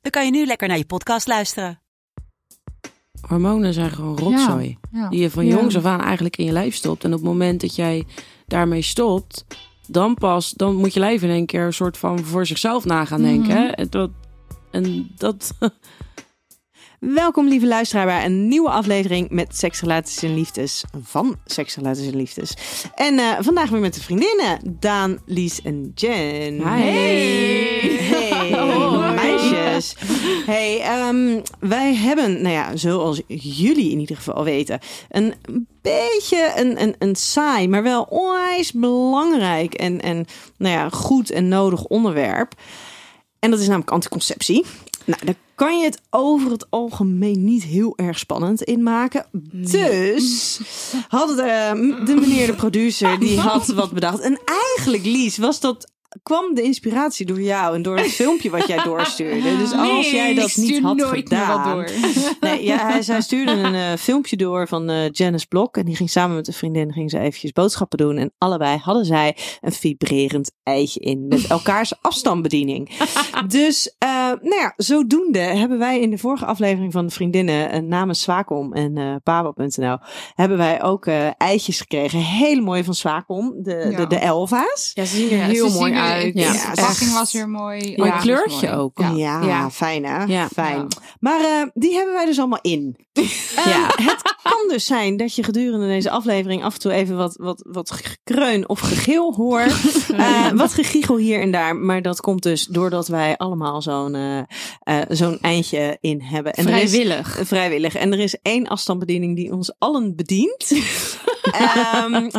dan kan je nu lekker naar je podcast luisteren. Hormonen zijn gewoon rotzooi. ja. Die je van jongs af aan eigenlijk in je lijf stopt. En op het moment dat jij daarmee stopt, dan pas, dan moet je lijf in één keer een soort van voor zichzelf na gaan denken. Mhm. hè? En dat, en dat Welkom lieve luisteraar bij een nieuwe aflevering met Seksrelaties en Liefdes van Seksrelaties en Liefdes. En eh, vandaag weer met de vriendinnen Daan, Lies en Jen. Hey! Meisjes. Hey, ehm, wij hebben, nou ja, zoals jullie in ieder geval weten, een beetje een, een, een saai, maar wel onwijs belangrijk en, en nou ja, goed en nodig onderwerp. En dat is namelijk anticonceptie. Nou, daar kan je het over het algemeen niet heel erg spannend in maken. Dus hadden de, de meneer de producer, die had wat bedacht. En eigenlijk, Lies, was dat kwam de inspiratie door jou en door het filmpje wat jij doorstuurde. Dus als jij dat niet had nooit gedaan, door. Nee, ja, hij, zij stuurde een eh, filmpje door van eh, Janice Blok. En die ging samen met een vriendin ging ze eventjes boodschappen doen. En allebei hadden zij een vibrerend eitje in. Met elkaars afstandsbediening. dus, eh, nou ja, zodoende hebben wij in de vorige aflevering van de vriendinnen namens Swacom en Pabo.nl hebben wij ook eitjes gekregen. Hele mooie van Swacom. De, Ja. de, de Elva's. ja, ze zien er heel ze mooi uit. De Ja, verpakking echt. was weer mooi. Mooi kleurtje mooi. ook. Ja. Ja, Ja. fijn hè? Ja. Fijn. Ja. Maar eh, die hebben wij dus allemaal in. Ja. Eh, het kan dus zijn dat je gedurende deze aflevering af en toe even wat, wat, wat gekreun of gegil hoort. Eh, wat gegiegel hier en daar. Maar dat komt dus doordat wij allemaal zo'n eh, zo'n eindje in hebben. En er is- Vrijwillig. vrijwillig. En er is één afstandsbediening die ons allen bedient. Ehm,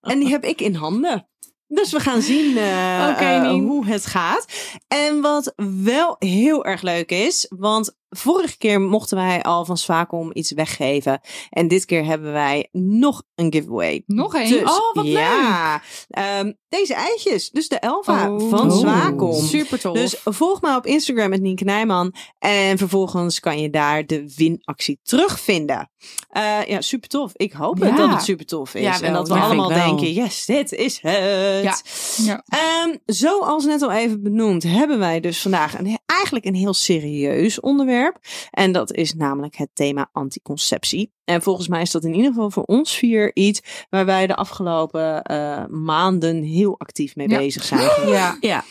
en die heb ik in handen. Dus we gaan zien eh, eh, hoe het gaat. En wat wel heel erg leuk is, want vorige keer mochten wij al van Swacom iets weggeven. En dit keer hebben wij nog een giveaway. Nog één? Dus, Oh, wat ja, ehm, deze eitjes, dus de Elva Oh. van Oh. Swacom. Super tof. Dus volg mij op Instagram met Nienke Nijman. En vervolgens kan je daar de winactie terugvinden. Eh, ja, super tof. Ik hoop Ja. dat het super tof is. Ja, en dat we Ja, allemaal denken, yes, dit is het. Ja. Ehm, zoals net al even benoemd, hebben wij dus vandaag een, eigenlijk een heel serieus onderwerp. En dat is namelijk het thema anticonceptie. En volgens mij is dat in ieder geval voor ons vier iets waar wij de afgelopen eh, maanden heel actief mee Ja. bezig zijn. ja. ja.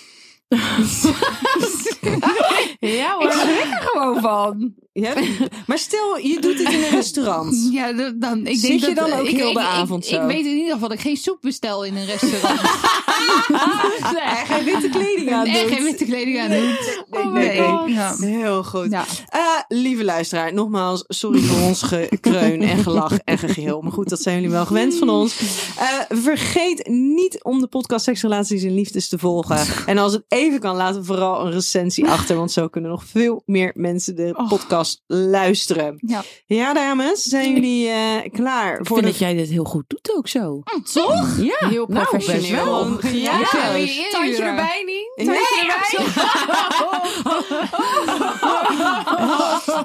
ja Ik schrik er gewoon van. Ja? Maar stel, je doit dit in een restaurant. Ja, dan, ik Zit denk je dat, dan ook ik, heel ik, de ik- avond ik, zo? weet in ieder geval dat ik geen soep bestel in een restaurant. En geen witte kleding aan en doet. geen witte kleding aan doet. nee, Oh nee. Ja. Heel goed. Ja. Eh, lieve luisteraar, nogmaals, sorry voor ons gekreun en gelach en gegeheel. Maar goed, dat zijn jullie wel gewend van ons. Eh, vergeet niet om de podcast Seksrelaties en Liefdes te volgen. En als het even kan, laten we vooral een recensie achter. Want zo kunnen nog veel meer mensen de Oh. Podcast luisteren. Ja. Ja, dames, zijn jullie eh, klaar Ik voor vind de dat jij dit heel goed doet ook zo. Toch? Ja, Heel nou, professioneel. best wel. Ja. Ja, Ja. Tandje erbij niet? Nee,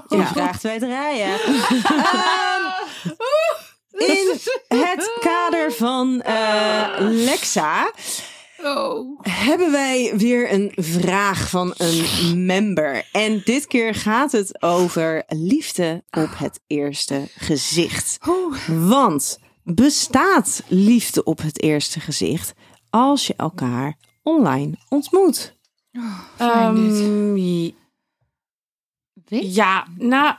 Je Ja. vraagt twee te rijden. Ehm, in het kader van eh, Lexa Oh. hebben wij weer een vraag van een member. En dit keer gaat het over liefde op het eerste gezicht. Want bestaat liefde op het eerste gezicht als je elkaar online ontmoet? Dit. Ehm, ja, nou,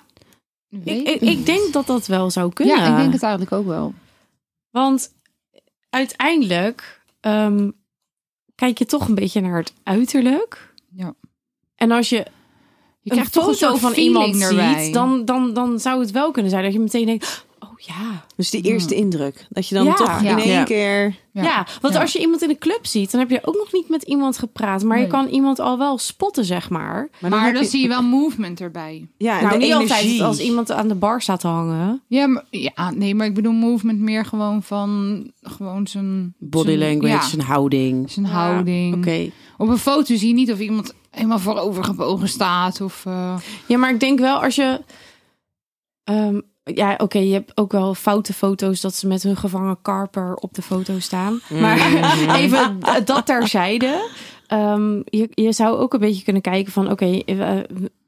weet ik, ik, ik denk dat dat wel zou kunnen. Ja, ik denk het eigenlijk ook wel. Want uiteindelijk ehm, kijk je toch een beetje naar het uiterlijk. Ja. En als je, Je een krijgt toch foto een soort van iemand erbij. ziet, dan, dan, dan zou het wel kunnen zijn dat je meteen denkt... Ja. Dus die eerste indruk. Dat je dan Ja. toch in Ja. één Ja. keer... Ja, Ja. want Ja. als je iemand in een club ziet, dan heb je ook nog niet met iemand gepraat. Maar je kan iemand al wel spotten, zeg maar. dan Maar dan je- zie je wel movement erbij. Ja, en nou, de niet altijd energie. als iemand aan de bar staat te hangen. Ja, maar, ja, nee, maar ik bedoel movement meer gewoon van gewoon zijn Body zijn- language, ja, zijn houding. zijn houding. Oké. Op een foto zie je niet of iemand helemaal voorovergebogen staat of. eh, Ja, maar ik denk wel als je... ehm, ja, oké, je hebt ook wel foute foto's dat ze met hun gevangen karper op de foto staan. Maar even dat terzijde. Ehm, je, je zou ook een beetje kunnen kijken van... Oké, eh,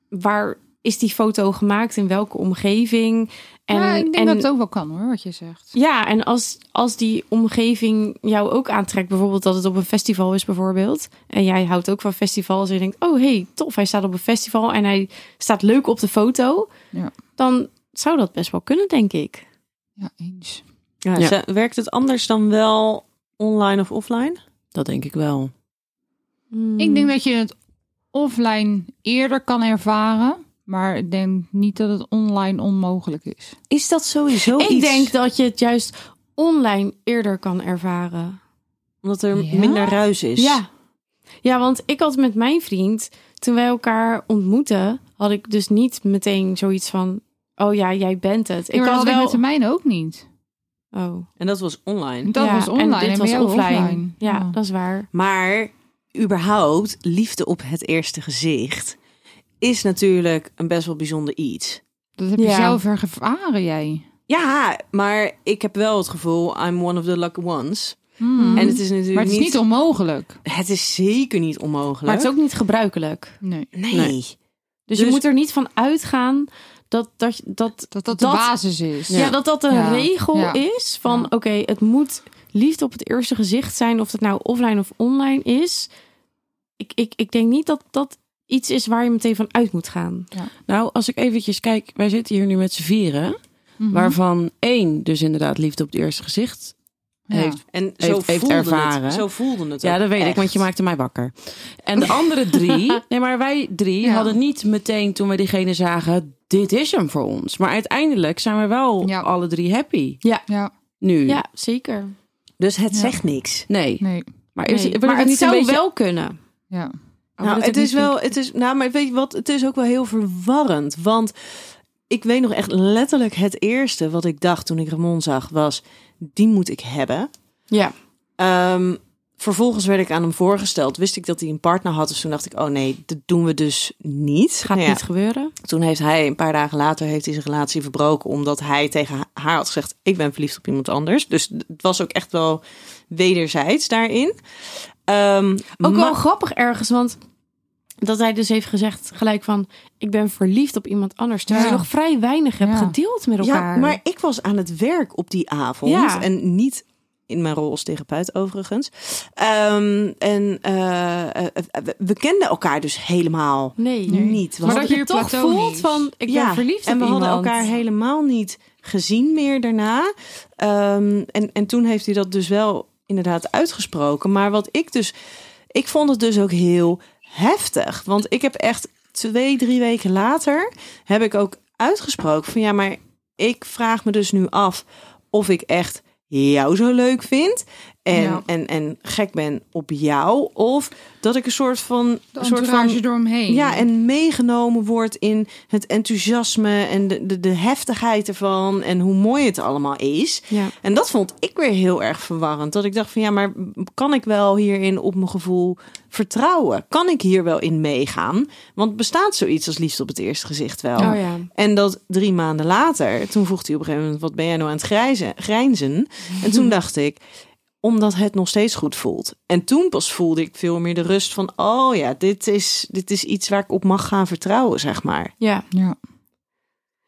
waar is die foto gemaakt? In welke omgeving? En, ja, ik denk en, dat het ook wel kan hoor, wat je zegt. Ja, en als, als die omgeving jou ook aantrekt, bijvoorbeeld dat het op een festival is bijvoorbeeld, en jij houdt ook van festivals en je denkt, oh hey, tof, hij staat op een festival en hij staat leuk op de foto, Ja. dan zou dat best wel kunnen, denk ik. Ja, eens. Ja, Ja. ze- Werkt het anders dan wel online of offline? Dat denk ik wel. Ik denk dat je het offline eerder kan ervaren, maar ik denk niet dat het online onmogelijk is. Is dat sowieso Ik iets? denk dat je het juist online eerder kan ervaren. Omdat er Ja? minder ruis is. Ja. Ja, want ik had met mijn vriend, toen wij elkaar ontmoetten, had ik dus niet meteen zoiets van, oh ja, jij bent het. Ik had had wel... met de mijne ook niet. Oh. En dat was online. Dat Ja, was online en dit en was offline. offline. Ja, dat is waar. Maar überhaupt, liefde op het eerste gezicht is natuurlijk een best wel bijzonder iets. Dat heb je Ja. zelf ervaren jij. Ja, maar ik heb wel het gevoel, I'm one of the lucky ones. Hmm. En het is natuurlijk maar het is niet onmogelijk. Het is zeker niet onmogelijk. Maar het is ook niet gebruikelijk. Nee. Nee. Nee. Dus, Dus- je moet er niet van uitgaan dat dat, dat, Dat dat de Dat- basis is. ja. dat, dat een Ja. regel Ja. is van Ja. oké, het moet liefde op het eerste gezicht zijn, of het nou offline of online is. Ik, ik, ik denk niet dat dat iets is waar je meteen van uit moet gaan. Nou, als ik eventjes kijk, wij zitten hier nu met z'n vieren. Mhm. Waarvan één dus inderdaad liefde op het eerste gezicht Ja. heeft. En zo Heeft- ervaren. het. Zo voelde het Ja, dat weet ik, want je maakte mij wakker. En de andere drie, nee, maar wij drie Ja. hadden niet meteen toen we diegene zagen, dit is hem voor ons. Maar uiteindelijk zijn we wel Ja. alle drie happy. Ja, Nu. Ja, zeker. Dus het Ja. zegt niks. Nee. nee. Maar, is, Nee, maar het het niet zou een beetje... wel kunnen. Ja. Oh, Nou, het is wel, het is, nou, maar weet je wat, het is ook wel heel verwarrend. Want ik weet nog echt letterlijk het eerste wat ik dacht toen ik Ramon zag was, die moet ik hebben. Ja. Ehm, vervolgens werd ik aan hem voorgesteld. Wist ik dat hij een partner had. Dus toen dacht ik, oh nee, dat doen we dus niet. Gaat Nou ja, niet gebeuren. Toen heeft hij, een paar dagen later, heeft hij zijn relatie verbroken. Omdat hij tegen haar had gezegd, ik ben verliefd op iemand anders. Dus het was ook echt wel wederzijds daarin. Ehm, Ook wel grappig ergens, want dat hij dus heeft gezegd gelijk van... ik ben verliefd op iemand anders. Terwijl Ja. je nog vrij weinig hebt Ja. gedeeld met elkaar. Ja, maar ik was aan het werk op die avond. Ja. En niet in mijn rol als therapeut overigens. Ehm, en eh, eh, we- we kenden elkaar dus helemaal Nee. Niet. We Maar dat je toch platonisch. voelt van... ik ben verliefd en we hadden elkaar helemaal niet gezien meer daarna. Ehm, en, en toen heeft hij dat dus wel inderdaad uitgesproken. Maar wat ik dus... Ik vond het dus ook heel heftig. Want ik heb echt twee, drie weken later... heb ik ook uitgesproken van... ja, maar ik vraag me dus nu af of ik echt jou zo leuk vind... En, Ja. en, en gek ben op jou. Of dat ik een soort van... Een soort van eromheen. ja, en meegenomen wordt in het enthousiasme en de, de, de heftigheid ervan en hoe mooi het allemaal is. Ja. En dat vond ik weer heel erg verwarrend. Dat ik dacht van ja, maar kan ik wel hierin op mijn gevoel vertrouwen? Kan ik hier wel in meegaan? Want bestaat zoiets als liefde op het eerste gezicht wel? Oh ja. En dat drie maanden later, toen vroeg hij op een gegeven moment: Wat ben jij nou aan het grijzen, grijnzen? En toen dacht ik: Omdat het nog steeds goed voelt. En toen pas voelde ik veel meer de rust van: Oh ja, dit is, dit is iets waar ik op mag gaan vertrouwen, zeg maar. Ja. Ja.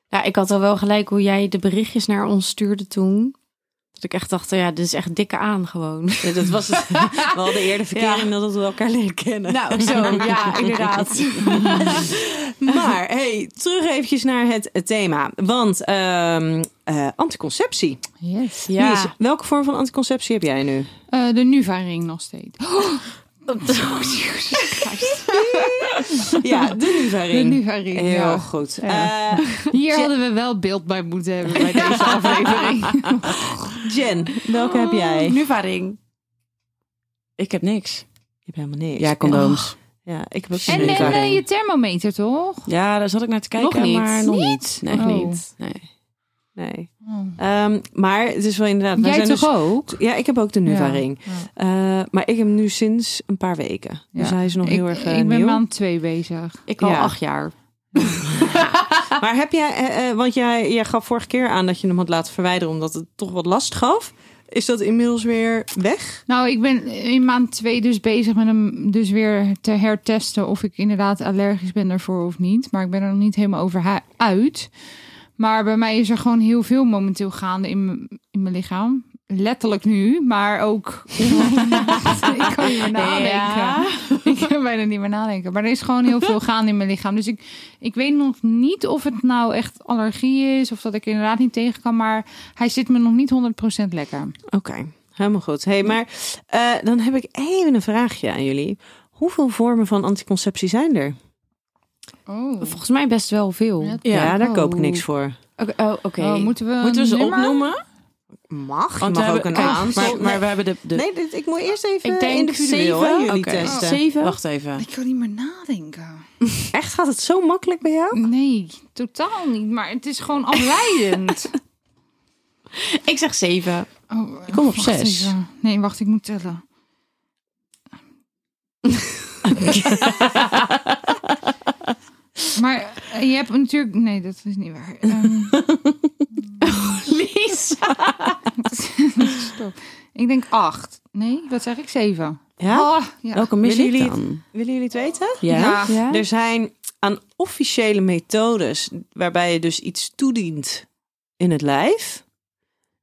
ja, ik had al wel gelijk hoe jij de berichtjes naar ons stuurde toen. Dat ik echt dacht, ja, dit is echt dikke aan gewoon. Ja, dat was het. We hadden eerder verkering dat we elkaar leren kennen. Nou, zo, ja, inderdaad. Maar hey, terug eventjes naar het, thema. Want ehm, eh, anticonceptie. Yes. Ja. Welke vorm van anticonceptie heb jij nu? Eh, de Nuva-ring nog steeds. Oh, Ja, de De Nuva-ring. Nuva-ring, Heel ja. goed. Ja. Eh, Hier Jen- hadden we wel beeld bij moeten hebben bij deze aflevering. Jen, welke heb jij? Nuva-ring. Ik heb niks. Je hebt helemaal niks. Ja, condooms. Ja, ik heb ook En, en eh, je thermometer, toch? Ja, daar zat ik naar te kijken, Nog niet. maar nog Niet? niet. Nee, Oh. niet. Nee. Nee. Oh. Ehm, maar het is wel inderdaad... wij Jij zijn toch dus, ook? Ja, ik heb ook de Nuva-ring. Ja. Eh, maar ik heb hem nu sinds een paar weken. Dus Ja. hij is nog ik, heel erg eh, Ik ben nieuw. maand twee bezig. Ik al Ja. acht jaar. Maar heb jij... eh, eh, want jij, jij gaf vorige keer aan dat je hem had laten verwijderen... omdat het toch wat last gaf. Is dat inmiddels weer weg? Nou, ik ben in maand twee dus bezig met hem dus weer te hertesten of ik inderdaad allergisch ben daarvoor of niet. Maar ik ben er nog niet helemaal over uit. Maar bij mij is er gewoon heel veel momenteel gaande in, in mijn lichaam. Letterlijk nu, maar ook. ik kan niet meer nadenken. Ik kan bijna niet meer nadenken. Maar er is gewoon heel veel gaande in mijn lichaam. Dus ik, ik weet nog niet of het nou echt allergie is of dat ik inderdaad niet tegen kan. Maar hij zit me nog niet 100% lekker. Oké, helemaal goed. Hey, maar eh, dan heb ik even een vraagje aan jullie. Hoeveel vormen van anticonceptie zijn er? Oh. Volgens mij best wel veel. Ja. Ja, daar koop ik Oh. niks voor. Oké, oh, oké. Oh, moeten we, Moeten we ze nummer? opnoemen? Mag, je Want mag we ook hebben, een aantal. Maar, maar we hebben de... de Nee, dit, ik moet eerst even Ik denk individueel zeven. jullie testen. Zeven? Wacht even. Ik kan niet meer nadenken. Echt, gaat het zo makkelijk bij jou? Nee, totaal niet. Maar het is gewoon afleidend. Ik zeg zeven. Oh, Ik kom op zes. even. Nee, wacht, ik moet tellen. maar eh, je hebt natuurlijk... Nee, dat is niet waar. Ehm, Lisa. stop. Ik denk acht. Nee, wat zeg ik? Zeven. Ja? Oh, ja. Welke mis Willen jullie dan? Willen jullie het weten? Ja? Ja. Ja? Er zijn aan officiële methodes waarbij je dus iets toedient in het lijf,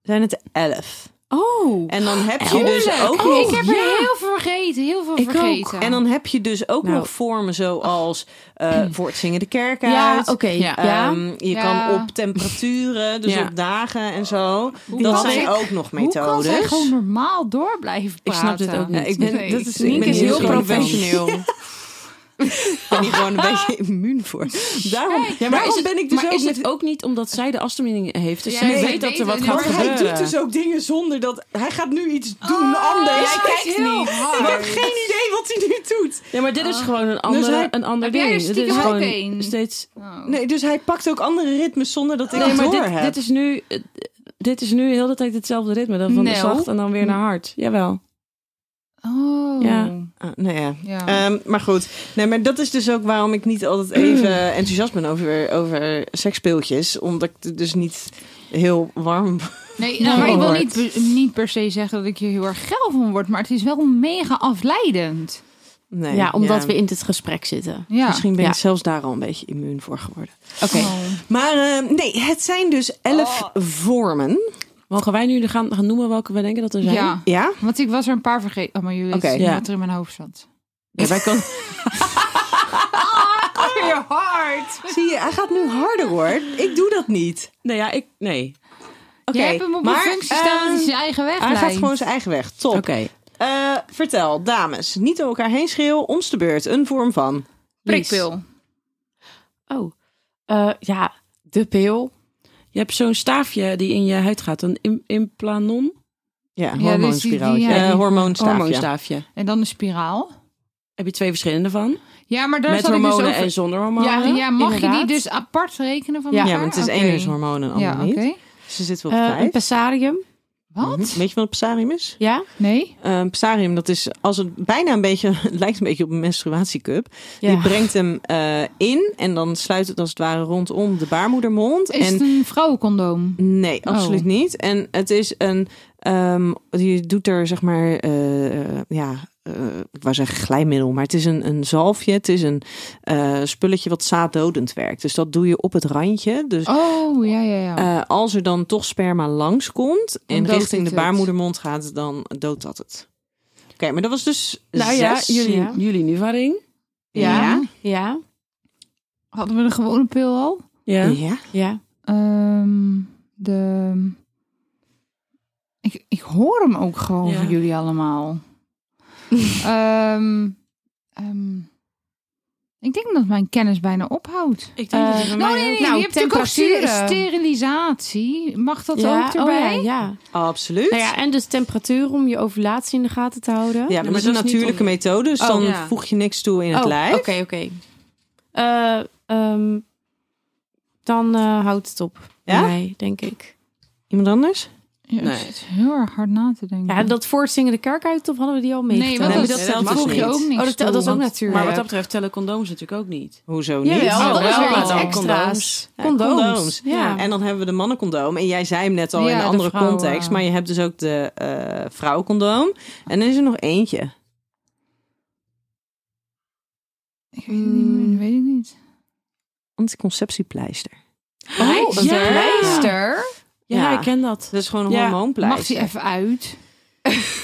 zijn het elf. Oh. En dan heb je dus ook Oh, nog... ik heb er heel veel vergeten. Heel veel Ik ook. vergeten. En dan heb je dus ook Nou. nog vormen zoals eh voortzingen de kerk uit. Ja, oké. Ja. Ja. Ehm, je Ja. kan op temperaturen, dus op dagen en zo. Hoe dat zijn ik- ook nog Hoe kan zij methodes. gewoon normaal door blijven Ik praten? snap dit ook niet. Ik ben, Nee, dat ik- is, ik ben is heel professioneel. Ik ben hier gewoon een beetje immuun voor. Daarom, Ja, maar daarom is het, ben ik dus maar ook is met- het ook niet omdat zij de afstemming heeft? Dus Ja, zij nee, weet dat er wat gaat Maar hij gebeuren. hij doet dus ook dingen zonder dat... Hij gaat nu iets doen Oh, anders. jij kijkt heel niet. hard. Ik heb geen idee wat hij nu doet. Ja, maar dit is gewoon een ander, hij- een ander Heb jij er ding. Dit is gewoon een? steeds... Oh. Nee, dus hij pakt ook andere ritmes zonder dat ik Nee, het maar door dit, heb. dit is nu... Dit is nu heel de tijd hetzelfde ritme. Dan van Nee, zacht en dan weer naar hard. Jawel. Oh. Ja. Ah, nou ja. Ja. Ehm, maar goed, nee, maar dat is dus ook waarom ik niet altijd even enthousiast ben over, over seksspeeltjes. Omdat ik er dus niet heel warm Nee, nou, maar ik wil niet, per- niet per se zeggen dat ik hier heel erg geil van word, maar het is wel mega afleidend. Nee, Ja, omdat we in dit gesprek zitten. Ja. Misschien ben Ja. ik zelfs daar al een beetje immuun voor geworden. Oké. Oh. Maar eh, nee, het zijn dus elf vormen. Mogen wij nu gaan, gaan noemen welke we denken dat er zijn? Ja, Ja? want ik was er een paar vergeten. Oh, maar jullie Oké. zien Ja. wat er in mijn hoofd zat. Ja, wij kan... Weer hard. Zie je, hij gaat nu harder hoor. Ik doe dat niet. Nee, ja, ik... Nee. Oké, hebt hem op maar, een functie staan dat hij ehm, zijn eigen weg Hij gaat gewoon zijn eigen weg. Top. Oké. Eh, vertel, dames. Niet door elkaar heen schreeuwen. Om de beurt. Een vorm van. Prikpil. Oh. Eh, ja, de pil. Je hebt zo'n staafje die in je huid gaat. Een im- implanon. Ja, ja, Eh, die- hormoonstaafje. Hormoonstaafje. En dan een spiraal. Heb je twee verschillende van. Ja, maar daar Met dus hormonen over... en zonder hormonen. Ja, ja, mag je die dus apart rekenen van Ja. Ja, elkaar? want het is Oké. één is hormoon en Ja, ander oké. niet. Ze zitten wel op Eh, een pessarium. Wat? Weet je wat een pessarium is? Ja? Nee? Een pessarium, dat is als het bijna een beetje, het lijkt een beetje op een menstruatiecup. Ja. Je brengt hem eh, in en dan sluit het als het ware rondom de baarmoedermond. Is en het een vrouwencondoom? Nee, absoluut Oh. niet. En het is een, ehm je doet er zeg maar, eh, eh, ja, eh, ik wou zeggen glijmiddel, maar het is een, een zalfje. Het is een eh, spulletje wat zaaddodend werkt. Dus dat doe je op het randje. Dus Oh, ja, ja, ja. eh, als er dan toch sperma langskomt en richting de het. baarmoedermond gaat, dan doodt dat het. Oké, maar dat was dus Nou ja, zes. jullie, Ja. jullie Nuvaring. Ja. Ja. Hadden we de gewone pil al? Ja. Ja. Ja. Ehm, de... Ik, ik hoor hem ook gewoon Ja. van jullie allemaal. Ehm, ehm, ik denk dat mijn kennis bijna ophoudt. Ik denk dat Eh, Nou, nee, Nou, je hebt natuurlijk ook sterilisatie. Mag dat ja, ook erbij? Oh, ja, ja. Absoluut. Nou ja, en dus temperatuur om je ovulatie in de gaten te houden. Ja, maar maar dat is een natuurlijke om- methode, dus Oh, dan ja. voeg je niks toe in het oh, lijf. Oké, oké. Eh, ehm, dan eh, houdt het op. Ja? bij mij, denk ik. Iemand anders? Ja, Nee. zit heel erg hard na te denken. Ja, dat voortzingen de kerk uit, of hadden we die al nee, meegeteld? want Nee, dat, dat, dat telt vroeg dus je niet. ook niks Oh, dat, dat is ook natuurlijk. Maar wat dat betreft tellen condooms natuurlijk ook niet. Hoezo niet? Jawel, Oh, dat is wel. weer iets Oh, extra's. Ja, Condooms. condooms. Ja. En dan hebben we de mannencondoom. En jij zei hem net al Ja, in een de andere vrouwen. context. Maar je hebt dus ook de eh vrouwencondoom. En dan is er nog eentje. Ik weet het niet meer, weet ik niet. Anticonceptiepleister. Oh, een ja. pleister? Ja, Ja. ik ken dat. Dat is gewoon een Ja. Mag hormoonpleister. die even uit?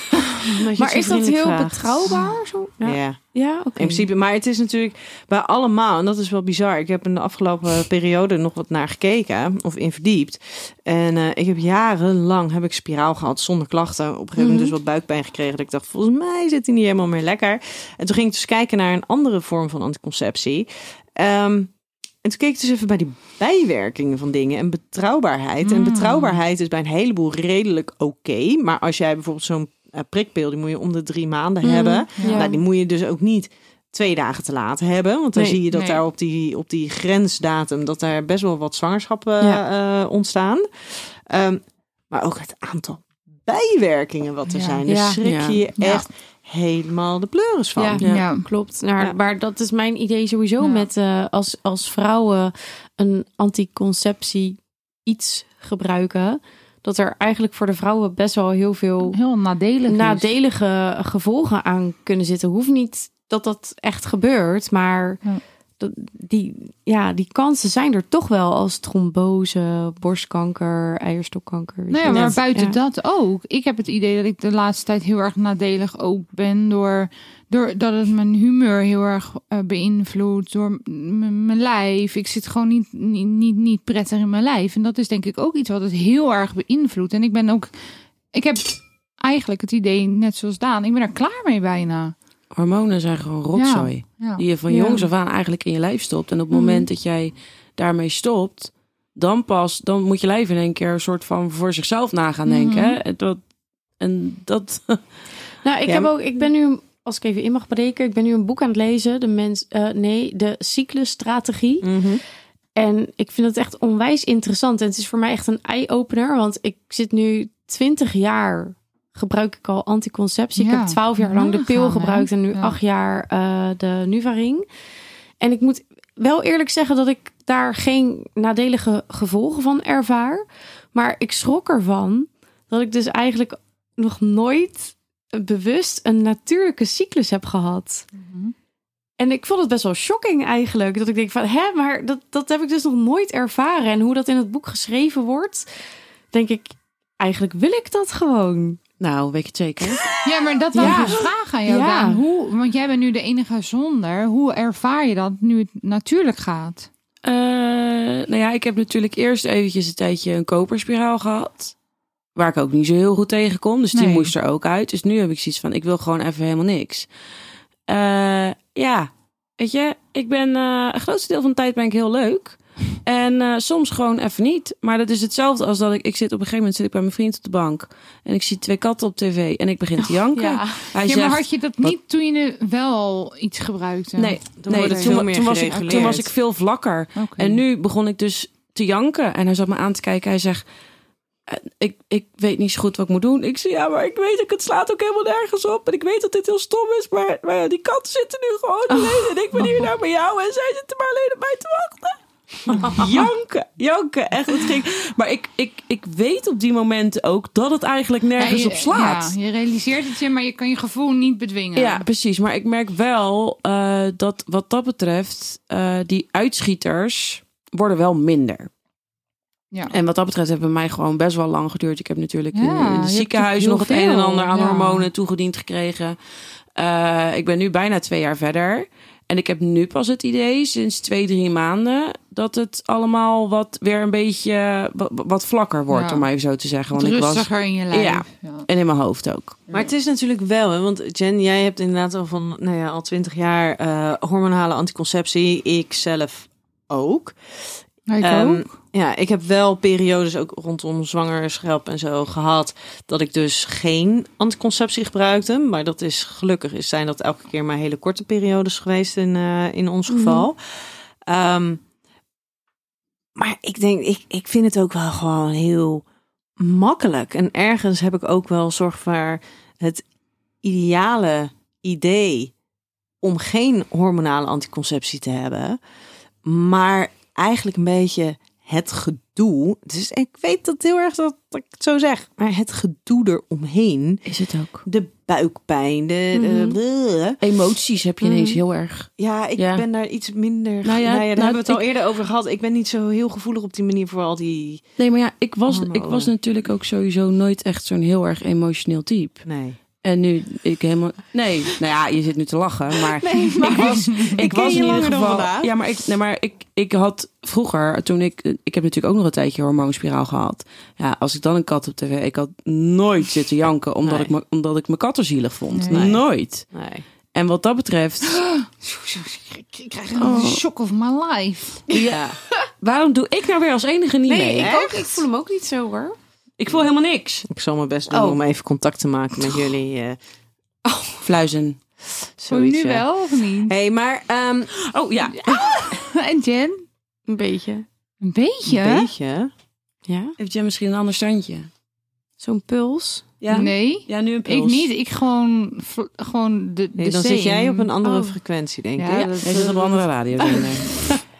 Maar is dat heel betrouwbaar? betrouwbaar? Zo? Ja. Ja, ja oké. In principe, maar het is natuurlijk bij allemaal, en dat is wel bizar. Ik heb in de afgelopen periode nog wat naar gekeken of in verdiept. En eh, ik heb jarenlang heb ik spiraal gehad zonder klachten. Op een gegeven moment Mhm. dus wat buikpijn gekregen. Dat ik dacht, volgens mij zit hij niet helemaal meer lekker. En toen ging ik dus kijken naar een andere vorm van anticonceptie. Ehm, en toen keek ik dus even bij die bijwerkingen van dingen en betrouwbaarheid. En Mm. betrouwbaarheid is bij een heleboel redelijk oké. Maar als jij bijvoorbeeld zo'n prikpil, die moet je om de drie maanden Mhm. hebben. Ja. Nou, die moet je dus ook niet twee dagen te laat hebben. Want dan Nee, zie je dat nee. daar op die, op die grensdatum... dat daar best wel wat zwangerschappen Ja. eh, ontstaan. Ehm, maar ook het aantal bijwerkingen wat er Ja. zijn. Dus schrik je echt helemaal de pleuris van. Ja. Ja. Klopt. Nou, Ja. Maar dat is mijn idee sowieso Ja. met eh, als, als vrouwen een anticonceptie iets gebruiken. Dat er eigenlijk voor de vrouwen best wel heel veel Heel nadelig. is. nadelige gevolgen aan kunnen zitten. Hoeft niet dat dat echt gebeurt, maar die, ja, die kansen zijn er toch wel als trombose, borstkanker, eierstokkanker. Nou ja, maar buiten Ja. dat ook. Ik heb het idee dat ik de laatste tijd heel erg nadelig ook ben door, door dat het mijn humeur heel erg eh, beïnvloedt door mijn lijf. Ik zit gewoon niet, niet, niet, niet prettig in mijn lijf. En dat is denk ik ook iets wat het heel erg beïnvloedt. En ik ben ook, ik heb eigenlijk het idee, net zoals Daan, ik ben er klaar mee bijna. Hormonen zijn gewoon rotzooi. Ja. Die je van jongs af aan eigenlijk in je lijf stopt. En op het Mhm. moment dat jij daarmee stopt, dan pas, dan moet je lijf in één keer een soort van voor zichzelf na gaan denken. Hè. En dat, en dat Nou, ik, Ja, heb ook, ik ben nu, als ik even in mag breken, ik ben nu een boek aan het lezen. De mens, eh, nee, de cyclusstrategie. Mhm. En ik vind het echt onwijs interessant. En het is voor mij echt een eye-opener. Want ik zit nu 20 jaar gebruik ik al anticonceptie. Ik heb 12 jaar lang de pil gebruikt en nu. 8 jaar eh, de Nuvaring. En ik moet wel eerlijk zeggen dat ik daar geen nadelige gevolgen van ervaar. Maar ik schrok ervan dat ik dus eigenlijk nog nooit bewust een natuurlijke cyclus heb gehad. Mhm. En ik vond het best wel shocking eigenlijk. Dat ik denk van, hè, maar dat, dat heb ik dus nog nooit ervaren. En hoe dat in het boek geschreven wordt, denk ik, eigenlijk wil ik dat gewoon. Nou, weet je het zeker? Ja, maar dat was Ja. dus vraag aan jou, Ja. Hoe, want jij bent nu de enige zonder. Hoe ervaar je dat nu het natuurlijk gaat? Eh, nou ja, ik heb natuurlijk eerst eventjes een tijdje een koperspiraal gehad. Waar ik ook niet zo heel goed tegen kon. Dus die Nee. moest er ook uit. Dus nu heb ik zoiets van, ik wil gewoon even helemaal niks. Eh, ja, weet je, ik ben eh een grootste deel van de tijd ben ik heel leuk. En eh, soms gewoon even niet. Maar dat is hetzelfde als dat ik, ik zit op een gegeven moment zit ik bij mijn vriend op de bank. En ik zie twee katten op tv en ik begin te janken. Hij Ja, maar zegt, had je dat niet toen je wel iets gebruikte? Nee, Dan toen, toen, was ik, toen was ik veel vlakker. En nu begon ik dus te janken. En hij zat me aan te kijken. Hij zegt, eh, ik, ik weet niet zo goed wat ik moet doen. Ik zei, ja, maar ik weet ook, het slaat ook helemaal nergens op. En ik weet dat dit heel stom is. Maar, maar ja, die katten zitten nu gewoon alleen. En ik ben hier nou bij jou. En zij zitten maar alleen op mij te wachten. janken, janken. Echt, het ging. Maar ik, ik, ik weet op die momenten ook dat het eigenlijk nergens Ja, op slaat. Ja, je realiseert het je, maar je kan je gevoel niet bedwingen. Ja, precies. Maar ik merk wel eh, dat wat dat betreft, eh, die uitschieters worden wel minder. Ja. En wat dat betreft hebben mij gewoon best wel lang geduurd. Ik heb natuurlijk in, Ja, in je het ziekenhuis nog het een en ander aan ja. hormonen toegediend gekregen. Eh, ik ben nu bijna twee jaar verder. En ik heb nu pas het idee, sinds twee, drie maanden, dat het allemaal wat weer een beetje wat, wat vlakker wordt, Ja. om maar even zo te zeggen. Wat Want ik was rustiger in je lijf. Ja. Ja. en in mijn hoofd ook. Maar het is natuurlijk wel, hè, want Jen, jij hebt inderdaad al van, nou ja, al twintig jaar eh, hormonale anticonceptie. Ik zelf ook. Ik Ehm, ook. Ja, ik heb wel periodes ook rondom zwangerschap en zo gehad dat ik dus geen anticonceptie gebruikte. Maar dat is gelukkig is zijn dat elke keer maar hele korte periodes geweest in, eh, in ons geval. Ehm, maar ik denk, ik, ik vind het ook wel gewoon heel makkelijk. En ergens heb ik ook wel zorg voor het ideale idee om geen hormonale anticonceptie te hebben. Maar eigenlijk een beetje het gedoe. Dus ik weet dat heel erg dat, dat ik het zo zeg. Maar het gedoe eromheen. Is het ook. De buikpijn, de... de Mhm. Emoties heb je ineens Mhm. heel erg. Ja, ik Ja. ben daar iets minder... Nou Nou ja, ja, daar nou, hebben we het al eerder over gehad. Ik ben niet zo heel gevoelig op die manier voor al die... Nee, maar ja, ik was, ik was natuurlijk ook sowieso nooit echt zo'n heel erg emotioneel type. Nee. En nu ik helemaal. Nee, nou ja, je zit nu te lachen, maar. Nee, maar ik was, ik was je in ieder langer dan geval. Ja, maar ik, nee, maar ik, ik had vroeger, toen ik, ik heb natuurlijk ook nog een tijdje hormoonspiraal gehad. Ja, als ik dan een kat op tv, ik had nooit zitten janken omdat Nee. ik omdat ik mijn katten zielig vond. Nee. Nooit. Nee. En wat dat betreft, Ik krijg een Oh. shock of my life. Ja. waarom doe ik nou weer als enige niet Nee, mee? ik, ook, ik voel hem ook niet zo hoor. Ik voel helemaal niks. Ik zal mijn best doen Oh. om even contact te maken met jullie. eh Fluizen. Voel je zoiets, nu eh. wel of niet? hey, maar ehm, Oh ja. En Jen? Een beetje. Een beetje? een beetje. Ja? Heeft jij misschien een ander standje? Zo'n puls. Ja? Nee. Ja, nu een Ik pils. niet. Ik gewoon, gewoon de, Nee, de dan zit jij op een andere Oh. frequentie, denk Ja, ik. dat- Hij zit op een andere radio.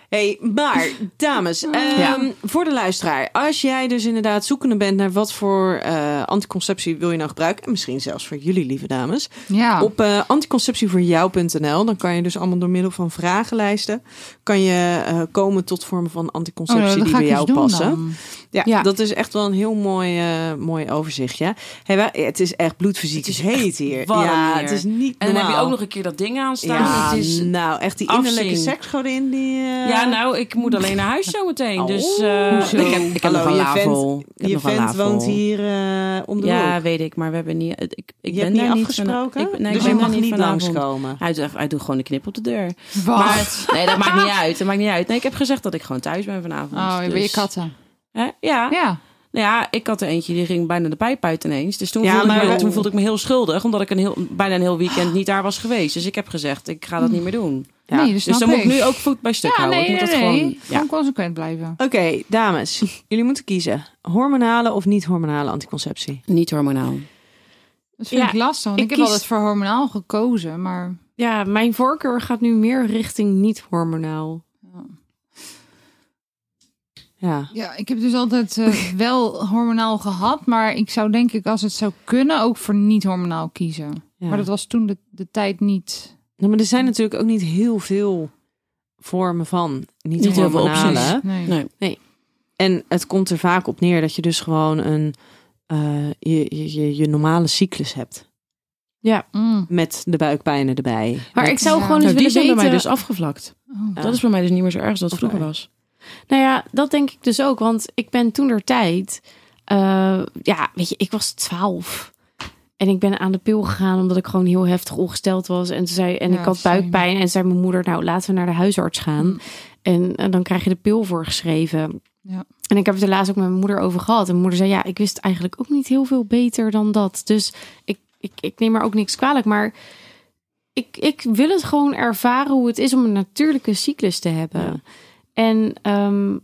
Hey, maar dames, ehm, Ja. voor de luisteraar, als jij dus inderdaad zoekende bent naar wat voor eh, anticonceptie wil je nou gebruiken, en misschien zelfs voor jullie lieve dames, Ja. op eh anticonceptievoorjou.nl, dan kan je dus allemaal door middel van vragenlijsten, kan je eh, komen tot vormen van Oh, anticonceptie die bij jou passen. dan. Ja, Ja. dat is echt wel een heel mooi, eh, mooi overzichtje. Hey, wij- het is echt bloedfysiek Het is heet echt hier. warm ja, hier. het is niet En dan heb je ook nog een keer dat ding aanstaan. Ja, het is, nou echt die afzien. innerlijke seksgodin die... eh, ja, nou, ik moet alleen naar huis zometeen. Oh, dus eh, hoezo? ik heb, ik heb Hallo, nog een je lavel. vent- woont hier eh, om de Ja, hoek. weet ik, maar we hebben niet. Ik, ik Je ben hebt niet daar afgesproken? Niet van, ik, nee, dus ik je ben mag daar niet vanavond. langskomen. Hij doet, hij doet gewoon een knip op de deur. Wat? Maar, nee, dat maakt niet uit. Dat maakt niet uit. Nee, ik heb gezegd dat ik gewoon thuis ben vanavond. Oh, je dus, je katten. Hè? Ja. Ja. Nou ja, ik had er eentje die ging bijna de pijp uit ineens. Dus toen, Ja, voelde, ik maar me, we- toen voelde ik me heel schuldig, omdat ik een heel, bijna een heel weekend niet daar was geweest. Dus ik heb gezegd, ik ga dat niet meer doen. Ja, Nee, Dus dan moet ik ik. nu ook voet bij stuk Ja, houden. nee, ik moet nee, dat nee. gewoon. Ja. Gewoon consequent blijven. Oké, dames. jullie moeten kiezen. Hormonale of niet hormonale anticonceptie? Niet hormonaal. Dat vind Ja, ik lastig, want ik ik, heb kies- altijd voor hormonaal gekozen, maar... Ja, mijn voorkeur gaat nu meer richting niet hormonaal. Ja. Ja, ik heb dus altijd eh, wel hormonaal gehad, maar ik zou denk ik als het zou kunnen ook voor niet hormonaal kiezen. ja. Maar dat was toen de, de tijd niet. Nou, maar er zijn natuurlijk ook niet heel veel vormen van niet, Niet heel veel opties. Nee. Nee. En het komt er vaak op neer dat je dus gewoon een eh, je, je, je, je normale cyclus hebt. Mm. Met de buikpijnen erbij. Maar Met- ik zou Ja. gewoon Nou, eens die willen zijn bij mij dus afgevlakt. Oh. Dat is bij mij dus niet meer zo erg als dat vroeger was. Nou ja, dat denk ik dus ook. Want ik ben toen der tijd... eh, ja, weet je, ik was twaalf. En ik ben aan de pil gegaan omdat ik gewoon heel heftig ongesteld was. En, zei, en Ja, ik had buikpijn. En zei mijn moeder, nou laten we naar de huisarts gaan. Mm. En, en dan krijg je de pil voorgeschreven. Ja. En ik heb het er laatst ook met mijn moeder over gehad. En mijn moeder zei, ja, ik wist eigenlijk ook niet heel veel beter dan dat. Dus ik, ik, ik neem er ook niks kwalijk. Maar ik, ik wil het gewoon ervaren hoe het is om een natuurlijke cyclus te hebben. Ja. En ehm,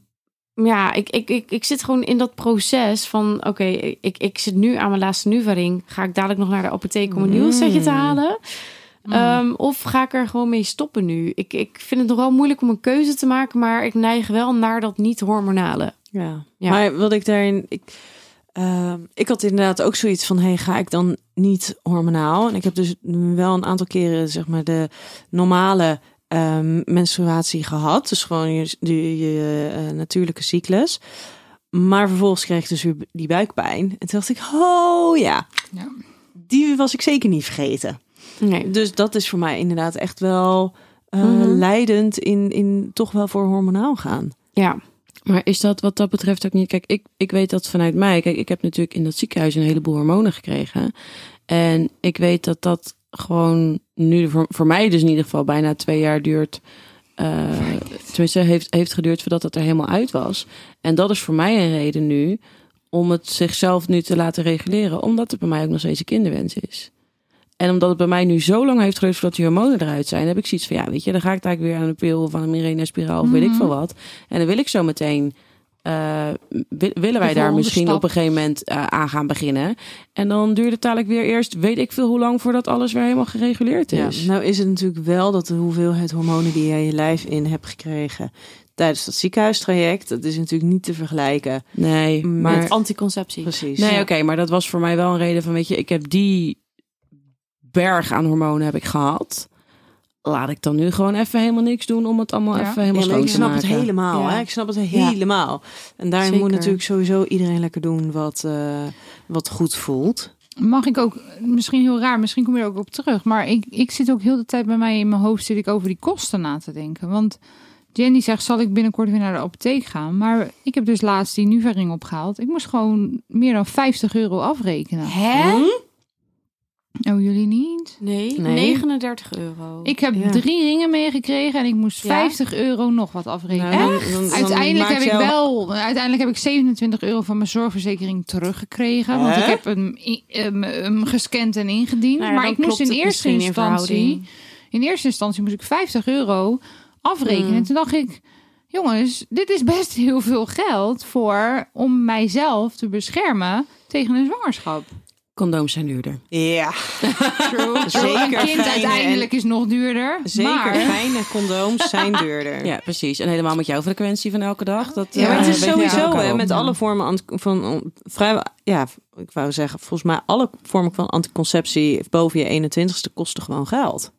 ja, ik, ik, ik, ik zit gewoon in dat proces van... Oké, ik, ik zit nu aan mijn laatste Nuvaring. Ga ik dadelijk nog naar de apotheek om een nieuw setje te Mm. halen? Ehm, of ga ik er gewoon mee stoppen nu? Ik, ik vind het nog wel moeilijk om een keuze te maken... maar ik neig wel naar dat niet-hormonale. Ja. Ja. Maar wat ik daarin. Ik, ehm, ik had inderdaad ook zoiets van: hey, ga ik dan niet hormonaal? En ik heb dus wel een aantal keren, zeg maar, de normale ehm, menstruatie gehad. Dus gewoon je, je, je, eh, natuurlijke cyclus. Maar vervolgens kreeg ik dus weer die buikpijn. En toen dacht ik: oh ja, Ja. die was ik zeker niet vergeten. Nee. Dus dat is voor mij inderdaad echt wel eh, Mhm. leidend in, in toch wel voor hormonaal gaan. Ja. Maar is dat wat dat betreft ook niet? Kijk, ik, ik weet dat vanuit mij. Kijk, ik heb natuurlijk in dat ziekenhuis een heleboel hormonen gekregen. En ik weet dat dat gewoon nu voor, voor mij dus in ieder geval bijna twee jaar duurt. eh, tenminste, heeft, heeft geduurd voordat het er helemaal uit was. En dat is voor mij een reden nu om het zichzelf nu te laten reguleren. Omdat het bij mij ook nog steeds een kinderwens is. En omdat het bij mij nu zo lang heeft geduurd voordat die hormonen eruit zijn, heb ik zoiets van ja, weet je, dan ga ik eigenlijk weer aan een pil of aan een Mirena-spiraal of weet ik veel wat. En dan wil ik zo meteen, eh, wi- willen wij daar misschien stap. op een gegeven moment eh, aan gaan beginnen. En dan duurt het dadelijk weer eerst, weet ik veel hoe lang voordat alles weer helemaal gereguleerd Ja, is. nou is het natuurlijk wel dat de hoeveelheid hormonen die jij je lijf in hebt gekregen tijdens dat ziekenhuistraject, dat is natuurlijk niet te vergelijken. Nee, maar Met anticonceptie. Precies. nee, Ja. oké, maar dat was voor mij wel een reden van, weet je, ik heb die berg aan hormonen heb ik gehad. Laat ik dan nu gewoon even helemaal niks doen om het allemaal Ja. even helemaal Ja, ik snap het helemaal. Ja. Hè? Ik snap het helemaal. En daarin moet natuurlijk sowieso iedereen lekker doen wat, eh, wat goed voelt. Mag ik ook, misschien heel raar, misschien kom je er ook op terug. Maar ik, ik zit ook heel de tijd bij mij in mijn hoofd zit ik over die kosten na te denken. Want Jenny zegt, zal ik binnenkort weer naar de apotheek gaan? Maar ik heb dus laatst die Nuvaring opgehaald. Ik moest gewoon meer dan 50 euro afrekenen. Hè? Oh, jullie niet? Nee, Nee. 39 euro. Ik heb Ja. drie ringen meegekregen en ik moest Ja? 50 euro nog wat afrekenen. Nou, dan- dan- dan Uiteindelijk heb ik wel, uiteindelijk heb ik 27 euro van mijn zorgverzekering teruggekregen. Want ik heb hem, hem, hem gescand en ingediend. Nou ja, maar ik moest in eerste in instantie, in eerste instantie moest ik 50 euro afrekenen. Mm. En toen dacht ik, jongens, dit is best heel veel geld voor om mijzelf te beschermen tegen een zwangerschap. Condooms zijn duurder. Ja, True. Zeker Een kind fijne uiteindelijk is nog duurder. zeker. Maar, Fijne condooms zijn duurder. Ja, precies. En helemaal met jouw frequentie van elke dag. Dat, Ja, maar eh, het is sowieso hè, met alle vormen van vrijwel, ja, ik wou zeggen, volgens mij alle vormen van anticonceptie boven je 21ste kosten gewoon geld.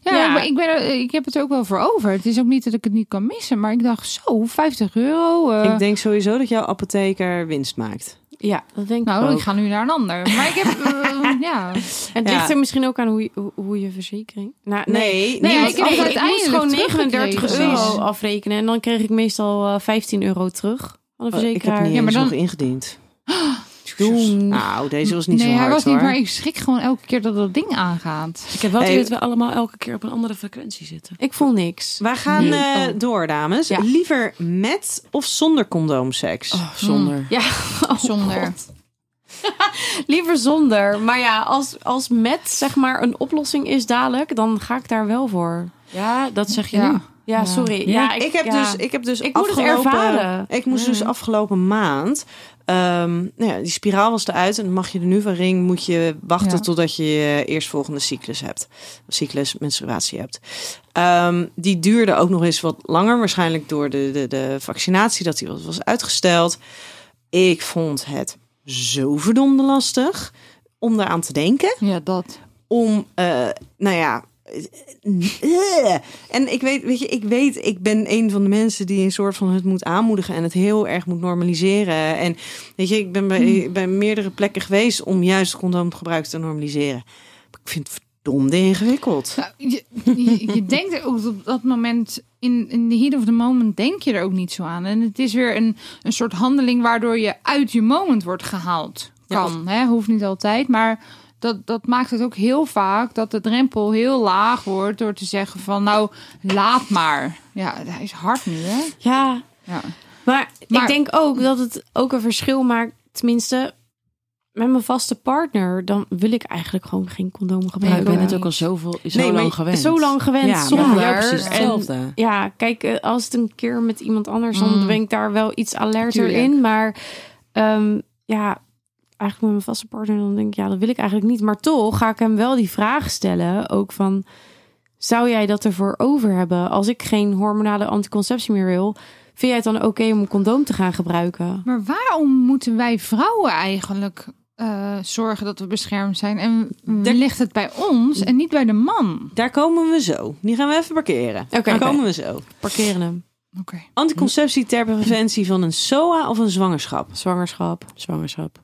Ja, Ja. maar ik, ben er, ik heb het er ook wel voor over. Het is ook niet dat ik het niet kan missen. Maar ik dacht, zo, 50 euro. eh, Ik denk sowieso dat jouw apotheker winst maakt. Ja, dat denk ik nou, ook. ik ga nu naar een ander. Maar ik heb, eh, ja. Het Ja. ligt er misschien ook aan hoe je, hoe- hoe je verzekering... Nou, Nee, nee, nee, nee, ik, ik het ik moest uiteindelijk gewoon 39 teruggekregen. euro afrekenen. En dan kreeg ik meestal eh, 15 euro terug van de Oh, ik verzekeraar. heb niet Ja, maar dan- nog Nou, deze was niet nee, zo hard hij was niet, maar ik schrik gewoon elke keer dat dat ding aangaat. Ik heb wel het Hey. idee dat we allemaal elke keer op een andere frequentie zitten. Ik voel niks. Wij gaan Nee. eh, Oh. door, dames. Ja. Liever met of zonder condoomseks? Oh, zonder. Ja, oh, Zonder. God. Liever zonder. Maar ja, als, als met zeg maar een oplossing is dadelijk, dan ga ik daar wel voor. Ja, dat zeg je Ja. nu. Ja, Ja. sorry. Ja, ik, heb ja. dus, ik heb dus Ik moet het ervaren. Ik moest dus afgelopen maand. Ehm, nou ja, die spiraal was eruit en mag je de nu van ring moet je wachten Ja. totdat je je eerstvolgende cyclus hebt, cyclus menstruatie hebt. Ehm, die duurde ook nog eens wat langer, waarschijnlijk door de, de, de vaccinatie dat die was, was uitgesteld. Ik vond het zo verdomde lastig om daaraan te denken Ja, dat. om, eh, nou ja. Eh, En ik weet, weet je, ik weet, ik ben een van de mensen die een soort van het moet aanmoedigen en het heel erg moet normaliseren. En weet je, ik ben bij, bij meerdere plekken geweest om juist condoomgebruik te normaliseren. Ik vind het verdomde ingewikkeld. Nou, je, je, je denkt er ook op dat moment, in, in the heat of the moment, denk je er ook niet zo aan. En het is weer een, een soort handeling waardoor je uit je moment wordt gehaald. Ja, Kan, hè? hoeft niet altijd, maar dat, dat maakt het ook heel vaak dat de drempel heel laag wordt door te zeggen van nou, laat maar. Ja, hij is hard nu, hè? Ja, Ja. maar, Maar- ik denk ook dat het ook een verschil maakt. Tenminste, met mijn vaste partner, dan wil ik eigenlijk gewoon geen condoom gebruiken. ik ben het ook al zoveel, zo Nee, lang gewend. Zo lang gewend ja, zonder. En- hetzelfde. Ja, kijk, eh, als het een keer met iemand anders, dan Mm. ben ik daar wel iets alerter Tuurlijk. in. Maar ehm, ja, eigenlijk met mijn vaste partner, dan denk ik, ja, dat wil ik eigenlijk niet. Maar toch ga ik hem wel die vraag stellen, ook van, zou jij dat ervoor over hebben? Als ik geen hormonale anticonceptie meer wil, vind jij het dan oké om een condoom te gaan gebruiken? Maar waarom moeten wij vrouwen eigenlijk eh, zorgen dat we beschermd zijn? En Daar- ligt het bij ons en niet bij de man? Daar komen we zo. Die gaan we even parkeren. Oké. Daar komen we zo. Parkeren hem. Oké. Anticonceptie ter preventie van een SOA of een zwangerschap? Zwangerschap. Zwangerschap.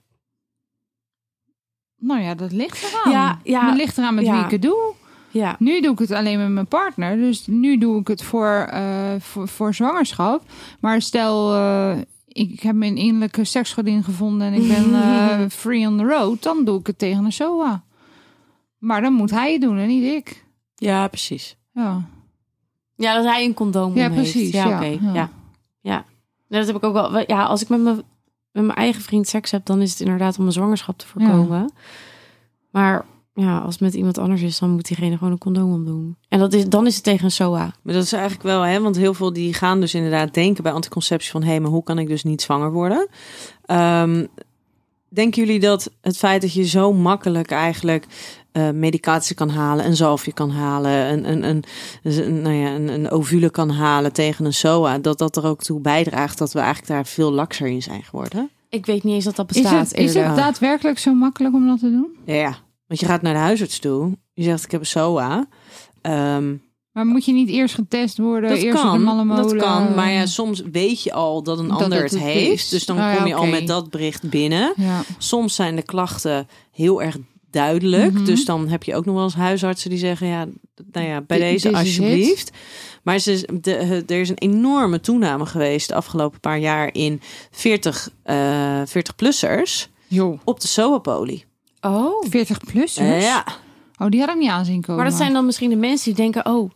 Nou ja, dat ligt eraan. Ja, ja, dat ligt eraan met ja. wie ik het doe. Ja. Nu doe ik het alleen met mijn partner. Dus nu doe ik het voor, eh, voor, voor zwangerschap. Maar stel, eh, ik heb mijn innerlijke seksgodin gevonden en ik ben eh, free on the road. Dan doe ik het tegen een SOA. Maar dan moet hij het doen en niet ik. Ja, precies. Ja. Ja, dat hij een condoom Ja, heeft. precies, Ja, ja, oké. ja. Ja. ja. Dat heb ik ook wel. Ja, als ik met mijn, met mijn eigen vriend seks heb, dan is het inderdaad om een zwangerschap te voorkomen. Maar ja, als het met iemand anders is, dan moet diegene gewoon een condoom omdoen. En dat is, dan is het tegen een SOA. Maar dat is eigenlijk wel, hè, want heel veel die gaan dus inderdaad denken bij anticonceptie van, hé, hey, maar hoe kan ik dus niet zwanger worden? Ehm, denken jullie dat het feit dat je zo makkelijk eigenlijk eh, medicatie kan halen, een zalfje kan halen, een, een, een, een, nou ja, een, een ovule kan halen tegen een SOA, dat dat er ook toe bijdraagt dat we eigenlijk daar veel lakser in zijn geworden? Ik weet niet eens dat dat Is bestaat. het, is het daadwerkelijk zo makkelijk om dat te doen? Ja, want je gaat naar de huisarts toe, je zegt ik heb een SOA. Ehm, Maar moet je niet eerst getest worden? Dat eerst op de kan, malle dat kan. Maar ja, soms weet je al dat een Dat ander het heeft. is. Dus dan Oh ja, kom je al met dat bericht binnen. Ja. Soms zijn de klachten heel erg duidelijk. Mhm. Dus dan heb je ook nog wel eens huisartsen die zeggen... ja, nou ja, bij deze alsjeblieft. Maar ze, de, er is een enorme toename geweest... de afgelopen paar jaar in 40, eh 40-plussers Joh, op de SOA-poli. Oh. 40 plus Eh, ja, Oh, die had ik niet aanzien komen. Maar dat zijn dan misschien de mensen die denken: oh,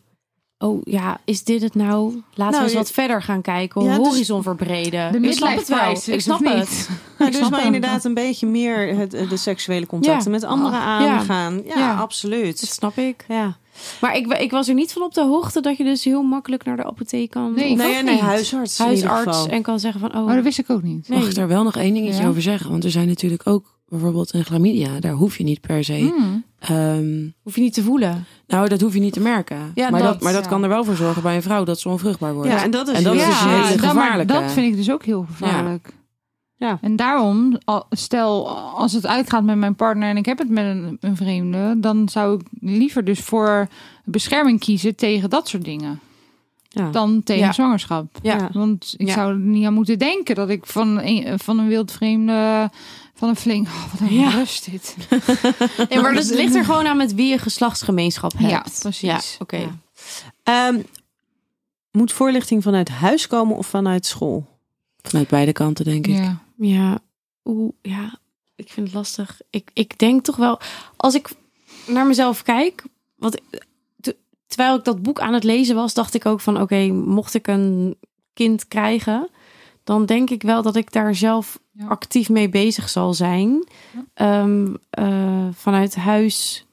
oh ja, is dit het nou? Laten we Nou, eens je- wat verder gaan kijken, Ja, dus- horizon verbreden. de ik snap het wel. Ik snap het. niet? Nou, dus maar inderdaad een beetje meer het, de seksuele contact Ja. met anderen Ah, aangaan. Ja, Ja. Dat absoluut. snap ik. Ja. Maar ik, ik was er niet van op de hoogte dat je dus heel makkelijk naar de apotheek kan. Nee, Nee, nee, huisarts. in ieder huisarts geval. en kan zeggen van oh, Oh, dat wist ik ook niet. Nee. Mag ik daar wel nog één dingetje Ja. over zeggen? Want er zijn natuurlijk ook bijvoorbeeld een chlamydia. Daar hoef je niet per se. Hmm. ehm, hoef je niet te voelen. nou, dat hoef je niet te merken. Ja, maar dat, dat, maar dat ja. kan er wel voor zorgen bij een vrouw dat ze onvruchtbaar wordt. Ja, en dat is, En dat heel is dus erg. een hele dat, vind ik dus ook heel gevaarlijk. Ja. En daarom, al- stel als het uitgaat met mijn partner en ik heb het met een, een vreemde, dan zou ik liever dus voor bescherming kiezen tegen dat soort dingen. Ja. Dan tegen Ja. zwangerschap. Ja. Ja. Want ik Ja. zou er niet aan moeten denken dat ik van een, van een wildvreemde, van een flink, oh, wat een Ja. rust dit. Nee, maar dus het ligt er gewoon aan met wie je geslachtsgemeenschap hebt. Ja, precies. Ja, oké. Ja. Ehm, moet voorlichting vanuit huis komen of vanuit school? Vanuit beide kanten, denk ik. Ja. Ja, oeh, ja, ik vind het lastig. Ik, ik denk toch wel, als ik naar mezelf kijk, wat, terwijl ik dat boek aan het lezen was, dacht ik ook van, oké, mocht ik een kind krijgen, dan denk ik wel dat ik daar zelf Ja. actief mee bezig zal zijn. Ja. Ehm, eh, vanuit huis,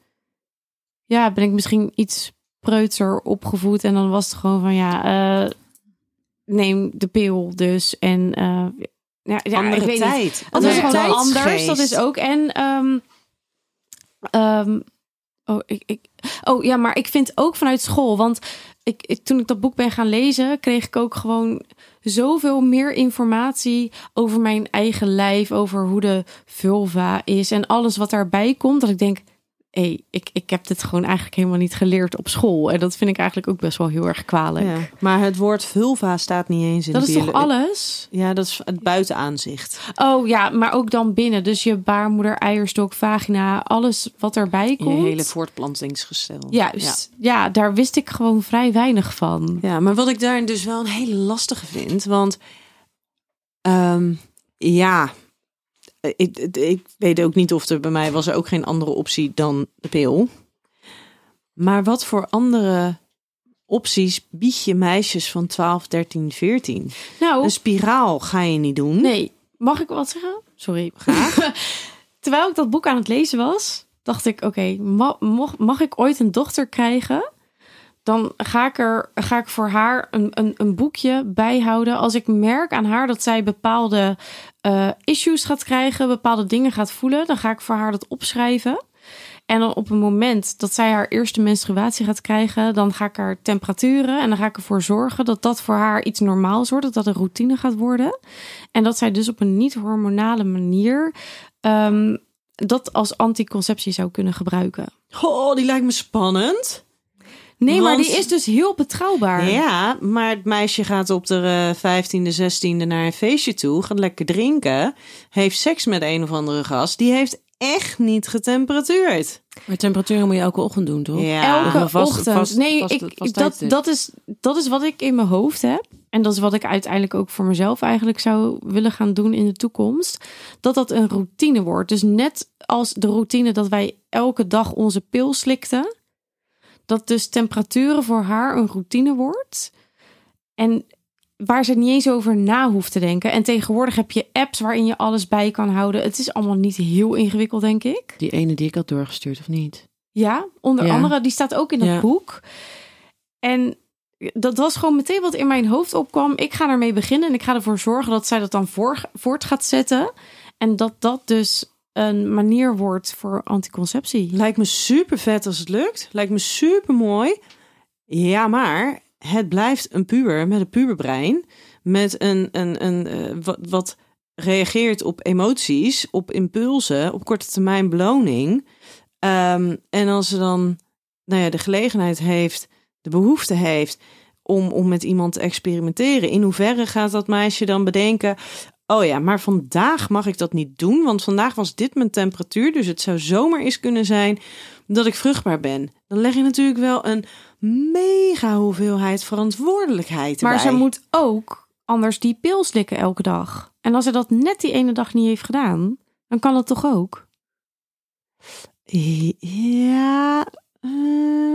ja, ben ik misschien iets preutser opgevoed en dan was het gewoon van, ja, eh, neem de pil dus en eh, ja, ja, Andere ik weet niet. tijd. Dat is gewoon anders. Dat is ook. En. ehm, ehm, oh, ik, ik, oh ja, maar ik vind ook vanuit school. Want ik, ik, toen ik dat boek ben gaan lezen, kreeg ik ook gewoon zoveel meer informatie over mijn eigen lijf. Over hoe de vulva is en alles wat daarbij komt. Dat ik denk. Hey, ik, ik heb dit gewoon eigenlijk helemaal niet geleerd op school. En dat vind ik eigenlijk ook best wel heel erg kwalijk. Ja. Maar het woord vulva staat niet eens in Dat de is toch alles? Ja, dat is het buitenaanzicht. Oh ja, maar ook dan binnen. Dus je baarmoeder, eierstok, vagina, alles wat erbij Je komt. hele voortplantingsgestel. Juist. Ja. daar wist ik gewoon vrij weinig van. Ja. ja, maar wat ik daar dus wel een hele lastige vind. Want ehm, ja, ik, ik, weet ook niet of er bij mij was er ook geen andere optie dan de pil. Maar wat voor andere opties bied je meisjes van 12, 13, 14? Nou, Een spiraal ga je niet doen. nee. Mag ik wat zeggen? Sorry. Graag. Terwijl ik dat boek aan het lezen was, dacht ik, oké, ma- mocht- mag ik ooit een dochter krijgen? Dan ga ik, er, ga ik voor haar een, een, een boekje bijhouden. Als ik merk aan haar dat zij bepaalde eh, issues gaat krijgen, bepaalde dingen gaat voelen, dan ga ik voor haar dat opschrijven. En dan op het moment dat zij haar eerste menstruatie gaat krijgen, dan ga ik haar temperaturen en dan ga ik ervoor zorgen dat dat voor haar iets normaals wordt, dat dat een routine gaat worden. En dat zij dus op een niet-hormonale manier ehm, dat als anticonceptie zou kunnen gebruiken. Oh, die lijkt me spannend. Nee, maar die is dus heel betrouwbaar. Ja, maar het meisje gaat op de vijftiende, zestiende naar een feestje toe, gaat lekker drinken, heeft seks met een of andere gast. Die heeft echt niet getemperatuurd. Maar temperaturen moet je elke ochtend doen, toch? Ja. Elke vast- ochtend. vast- nee, vast- ik, dat, dat, is, dat is wat ik in mijn hoofd heb. En dat is wat ik uiteindelijk ook voor mezelf eigenlijk zou willen gaan doen in de toekomst. Dat dat een routine wordt. Dus net als de routine dat wij elke dag onze pil slikten. Dat dus temperaturen voor haar een routine wordt. En waar ze niet eens over na hoeft te denken. En tegenwoordig heb je apps waarin je alles bij kan houden. Het is allemaal niet heel ingewikkeld, denk ik. Die ene die ik had doorgestuurd, of niet? Ja, onder Ja. andere. Die staat ook in dat Ja. boek. En dat was gewoon meteen wat in mijn hoofd opkwam. Ik ga ermee beginnen en ik ga ervoor zorgen dat zij dat dan voor, voort gaat zetten. En dat dat dus een manier wordt voor anticonceptie. Lijkt me super vet als het lukt. Lijkt me super mooi. Ja, maar het blijft een puber met een puberbrein. Met een, een, een eh, wat, wat reageert op emoties, op impulsen, op korte termijn beloning. Ehm, en als ze dan nou ja, de gelegenheid heeft, de behoefte heeft om, om met iemand te experimenteren, in hoeverre gaat dat meisje dan bedenken: Oh ja, maar vandaag mag ik dat niet doen, want vandaag was dit mijn temperatuur. Dus het zou zomaar eens kunnen zijn dat ik vruchtbaar ben. Dan leg je natuurlijk wel een mega hoeveelheid verantwoordelijkheid Maar ze moet ook anders die pil slikken elke dag. En als ze dat net die ene dag niet heeft gedaan, dan kan het toch ook? Ja, eh,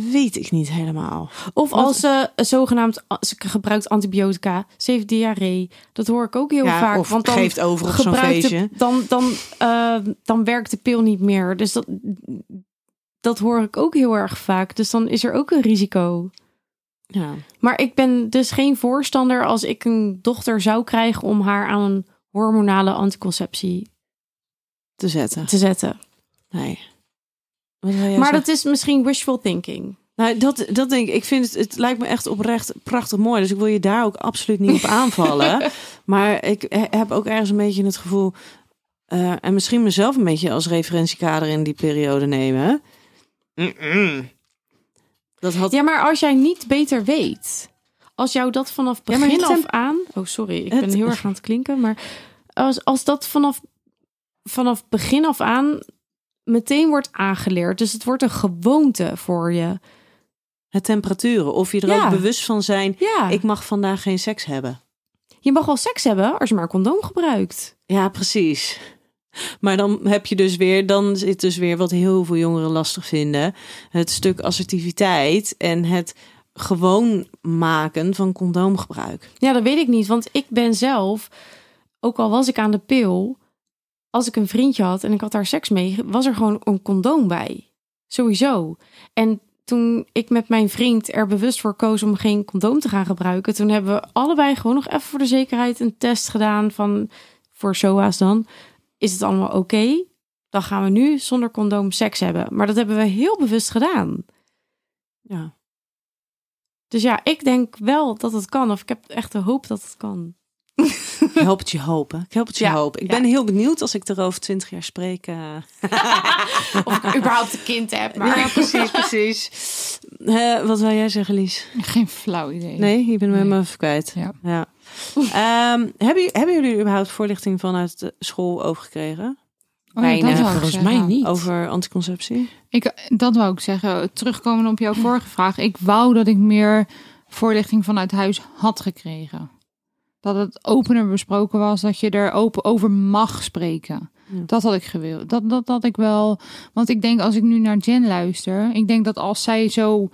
weet ik niet helemaal. Of als ze zogenaamd, ze gebruikt antibiotica, ze heeft diarree. Dat hoor ik ook heel ja, vaak. want dan geeft over op zo'n de- feestje. dan, dan, eh, dan werkt de pil niet meer. Dus dat, dat hoor ik ook heel erg vaak. Dus dan is er ook een risico. Ja. Maar ik ben dus geen voorstander als ik een dochter zou krijgen om haar aan een hormonale anticonceptie Te zetten. te zetten. Nee. Maar zeggen? dat is misschien wishful thinking. Nou, dat, dat denk ik. Ik vind het, het lijkt me echt oprecht prachtig mooi. Dus ik wil je daar ook absoluut niet op aanvallen. maar ik he- heb ook ergens een beetje het gevoel. eh, en misschien mezelf een beetje als referentiekader in die periode nemen. Dat had. Ja, maar als jij niet beter weet, als jou dat vanaf Ja, maar begin af aan. Oh, sorry, ik Het- ben heel erg aan het klinken. Maar als, als dat vanaf, vanaf begin af aan meteen wordt aangeleerd, dus het wordt een gewoonte voor je. Het temperaturen. Of je er Ja. ook bewust van zijn. Ja, Ik mag vandaag geen seks hebben. je mag wel seks hebben als je maar een condoom gebruikt. Ja, precies. Maar dan heb je dus weer, dan zit dus weer wat heel veel jongeren lastig vinden. Het stuk assertiviteit en het gewoon maken van condoomgebruik. Ja, dat weet ik niet, want ik ben zelf, ook al was ik aan de pil, als ik een vriendje had en ik had daar seks mee, was er gewoon een condoom bij. Sowieso. En toen ik met mijn vriend er bewust voor koos om geen condoom te gaan gebruiken, toen hebben we allebei gewoon nog even voor de zekerheid een test gedaan van voor SOA's dan. Is het allemaal oké? Dan gaan we nu zonder condoom seks hebben. Maar dat hebben we heel bewust gedaan. Ja. Dus ja, ik denk wel dat het kan. Of ik heb echt de hoop dat het kan. Ik help het je hopen. Ik help het je Ja, hopen. Ik ja. ben heel benieuwd als ik er over twintig jaar spreek. eh. Of ik überhaupt een kind heb. Maar Ja, precies, precies. Eh, wat wil jij zeggen, Lies? Geen flauw idee. Nee, je bent me Nee. helemaal even kwijt. Ja. Ja. Ehm, hebben, hebben jullie überhaupt voorlichting vanuit de school overgekregen? Oh, ja, dat Weinig, wou ik Volgens zeggen. mij niet. Over anticonceptie? Ik, dat wou ik zeggen. Terugkomen op jouw vorige vraag. Ik wou dat ik meer voorlichting vanuit huis had gekregen. Dat het opener besproken was. Dat je er open over mag spreken. Ja. Dat had ik gewild. Dat, dat had ik wel. Want ik denk als ik nu naar Jen luister. Ik denk dat als zij zo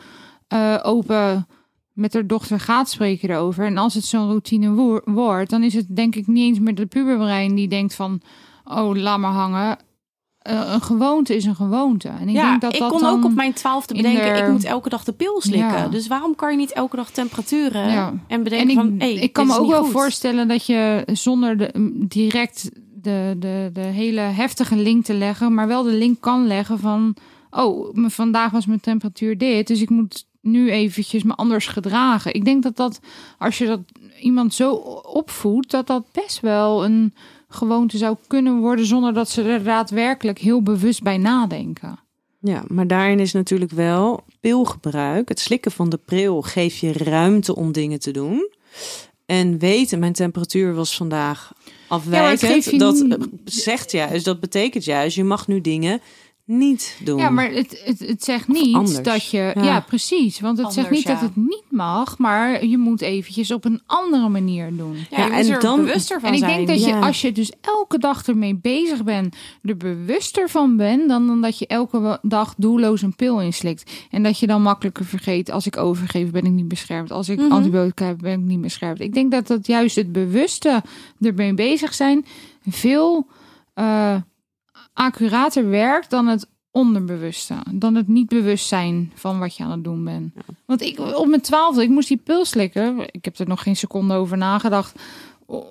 eh, open met haar dochter gaat spreken erover. En als het zo'n routine wordt. Dan is het denk ik niet eens meer de puberbrein die denkt van... Oh, laat maar hangen. Eh, een gewoonte is een gewoonte. En ik ja, denk dat ik dat kon ook op mijn twaalfde bedenken, de- ik moet elke dag de pil slikken. Ja. Dus waarom kan je niet elke dag temperaturen Ja. en bedenken en ik, van, hey, ik kan me ook wel goed. voorstellen dat je zonder de, direct de, de, de hele heftige link te leggen, maar wel de link kan leggen van, oh, vandaag was mijn temperatuur dit, dus ik moet nu eventjes me anders gedragen. Ik denk dat dat, als je dat iemand zo opvoedt, dat dat best wel een gewoonte zou kunnen worden zonder dat ze er daadwerkelijk heel bewust bij nadenken. Ja, maar daarin is natuurlijk wel pilgebruik. Het slikken van de pril geeft je ruimte om dingen te doen. En weten, mijn temperatuur was vandaag afwijkend. dat zegt juist, dat betekent juist, je mag nu dingen niet doen. Ja, maar het, het, het zegt niet dat je... Ja, Ja. precies. Want het zegt niet dat het niet mag, maar je moet eventjes op een andere manier doen. Ja, en er dan- bewuster van En ik zijn. denk dat je, als je dus elke dag ermee bezig bent, er bewuster van bent, dan, dan dat je elke dag doelloos een pil inslikt. En dat je dan makkelijker vergeet, als ik overgeef, ben ik niet beschermd. Als ik Mhm. antibiotica heb, ben ik niet beschermd. Ik denk dat dat juist het bewuste ermee bezig zijn veel eh, accurater werkt dan het onderbewuste. Dan het niet bewust zijn van wat je aan het doen bent. Want ik op mijn twaalfde, ik moest die pil slikken. Ik heb er nog geen seconde over nagedacht.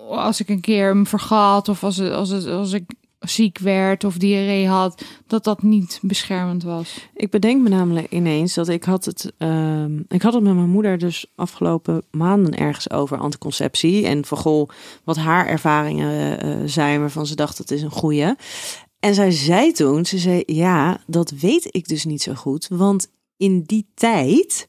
Als ik een keer hem vergat of als, het, als, het, als ik ziek werd of diarree had, dat dat niet beschermend was. Ik bedenk me namelijk ineens dat ik had het, ehm, ik had het met mijn moeder dus afgelopen maanden ergens over anticonceptie en van goh, wat haar ervaringen eh, zijn waarvan ze dacht dat is een goeie. En zij zei toen, ze zei ja, dat weet ik dus niet zo goed, want in die tijd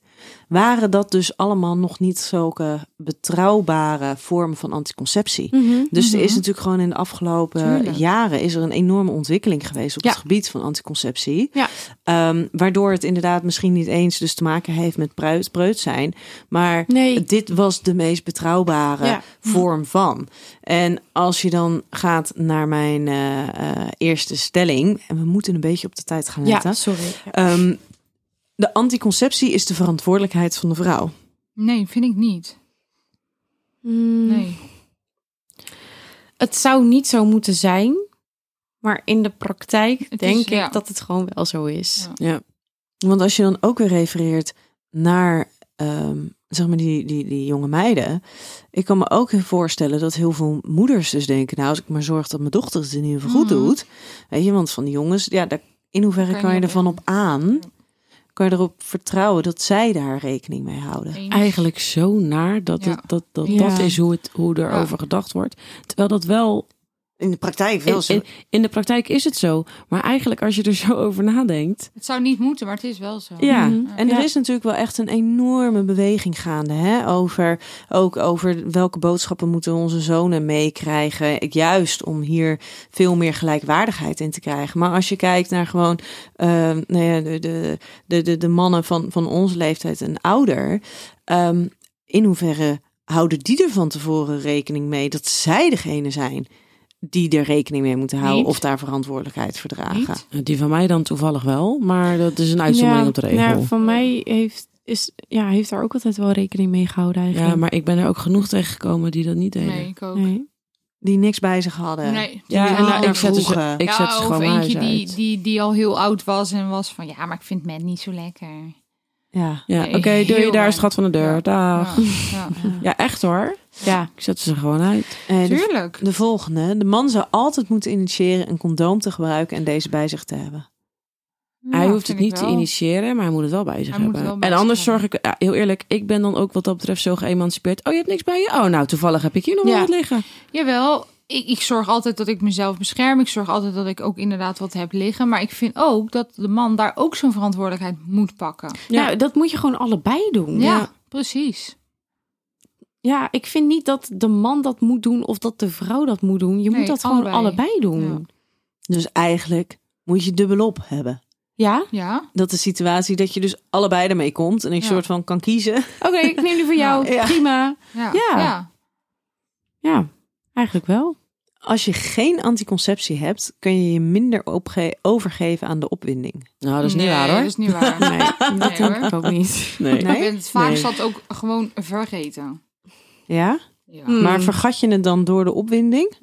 waren dat dus allemaal nog niet zulke betrouwbare vormen van anticonceptie. Mhm. Dus er is natuurlijk gewoon in de afgelopen Tuurlijk. jaren is er een enorme ontwikkeling geweest op Ja. het gebied van anticonceptie. Ja. Ehm, waardoor het inderdaad misschien niet eens dus te maken heeft met preut, zijn. Maar Nee. dit was de meest betrouwbare Ja. vorm van. En als je dan gaat naar mijn eh, eh, eerste stelling. En we moeten een beetje op de tijd gaan letten. Ja, sorry. Ehm, de anticonceptie is de verantwoordelijkheid van de vrouw. Nee, vind ik niet. Mm, Nee. Het zou niet zo moeten zijn. Maar in de praktijk Het denk is- ik ja. dat het gewoon wel zo is. Ja. Ja. Want als je dan ook weer refereert naar ehm, zeg maar die, die, die jonge meiden. Ik kan me ook voorstellen dat heel veel moeders dus denken... nou, als ik maar zorg dat mijn dochter het in ieder geval goed Mhm. doet. Weet je, want van die jongens... ja, daar, in hoeverre Kan je kan je ervan op aan? Kan je erop vertrouwen dat zij daar rekening mee houden? Eens. Eigenlijk zo naar dat Ja. het, dat, dat, Ja. dat is hoe, het, hoe er Ja. over gedacht wordt. Terwijl dat wel In de praktijk wel zo. in, in de praktijk is het zo. Maar eigenlijk als je er zo over nadenkt. Het zou niet moeten, maar het is wel zo. Ja. Mhm. En er is natuurlijk wel echt een enorme beweging gaande. Hè? Over, ook over welke boodschappen moeten onze zonen meekrijgen. Juist om hier veel meer gelijkwaardigheid in te krijgen. Maar als je kijkt naar gewoon eh, nou ja, de, de, de, de, de mannen van, van onze leeftijd en ouder. ehm, in hoeverre houden die er van tevoren rekening mee dat zij degene zijn die er rekening mee moeten houden Niet. of daar verantwoordelijkheid voor dragen? Niet? Die van mij dan toevallig wel. Maar dat is een uitzondering Ja, op de regel. ja, Ja, van mij heeft, is, ja, heeft daar ook altijd wel rekening mee gehouden eigenlijk. maar ik ben er ook genoeg tegengekomen die dat niet deden. Nee, ik ook. Nee. Die niks bij zich hadden. Nee. Ja, nou, al ik zette ze, ik ja, zet ze of gewoon eentje huis die, uit. die, die al heel oud was en was van... Ja, maar ik vind men niet zo lekker. Ja. Ja, Nee, oké, doe je daar, schat van de deur. Ja. Dag. Ja, Ja. ja. echt hoor. Ja. Ik zet ze gewoon uit. Eh, de, Tuurlijk. de volgende. De man zou altijd moeten initiëren een condoom te gebruiken en deze bij zich te hebben. hij hoeft het niet te initiëren, maar hij moet het wel bij zich Hij moet hebben. bij en zich anders zorg ik, ja, heel eerlijk, ik ben dan ook wat dat betreft zo geëmancipeerd. Oh, je hebt niks bij je? Oh, nou, toevallig heb ik hier nog Ja. wat liggen. Jawel, ik, ik zorg altijd dat ik mezelf bescherm. Ik zorg altijd dat ik ook inderdaad wat heb liggen. Maar ik vind ook dat de man daar ook zo'n verantwoordelijkheid moet pakken. Ja. Nou, dat moet je gewoon allebei doen. Ja, precies. Ja, ik vind niet dat de man dat moet doen of dat de vrouw dat moet doen. Je Nee, moet dat gewoon allebei. doen. Ja. Dus eigenlijk moet je dubbelop hebben. Ja? Ja, Dat de situatie dat je dus allebei ermee komt en ik Ja. soort van kan kiezen. Oké, ik neem die voor jou. Ja. Prima. ja, Ja. ja. Ja, eigenlijk wel. Als je geen anticonceptie hebt, kun je je minder opge- overgeven aan de opwinding. Nou, dat is niet waar hoor. Dat is niet waar. Nee, dat Nee, denk hoor. ik ook niet. Nee. Nee? Ik ben het vaak Nee. zat ook gewoon vergeten. Ja? Ja. Hmm. Maar vergat je het dan door de opwinding?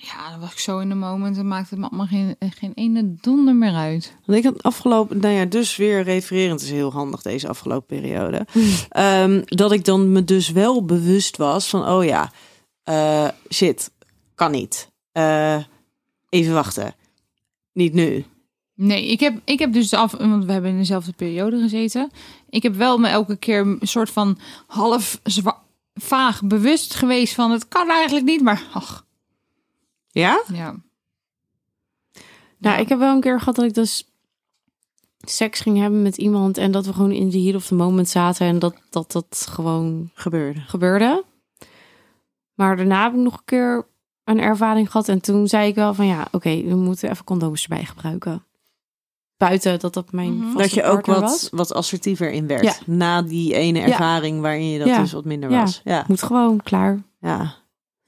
ja, dan was ik zo in de moment en maakte het me allemaal geen, geen ene donder meer uit. Want ik had afgelopen, nou ja, dus weer refererend is heel handig deze afgelopen periode. Ehm, dat ik dan me dus wel bewust was van, oh ja, eh, shit, kan niet. Eh, even wachten. Niet nu. Nee, ik heb, ik heb dus af, want we hebben in dezelfde periode gezeten. Ik heb wel me elke keer een soort van half zwa- vaag bewust geweest van het kan eigenlijk niet, maar ach, Ja? ja. Nou, ik heb wel een keer gehad dat ik dus seks ging hebben met iemand en dat we gewoon in de heat of the moment zaten en dat dat, dat gewoon Gebeurde. gebeurde. Maar daarna heb ik nog een keer een ervaring gehad. En toen zei ik wel van ja, oké, we moeten even condooms erbij gebruiken. Buiten dat dat mijn Mhm. vaste Dat je ook wat, was. wat assertiever in werd. Ja. Na die ene Ja. ervaring waarin je dat Ja. dus wat minder Ja. was. Ja. Moet gewoon klaar. ja.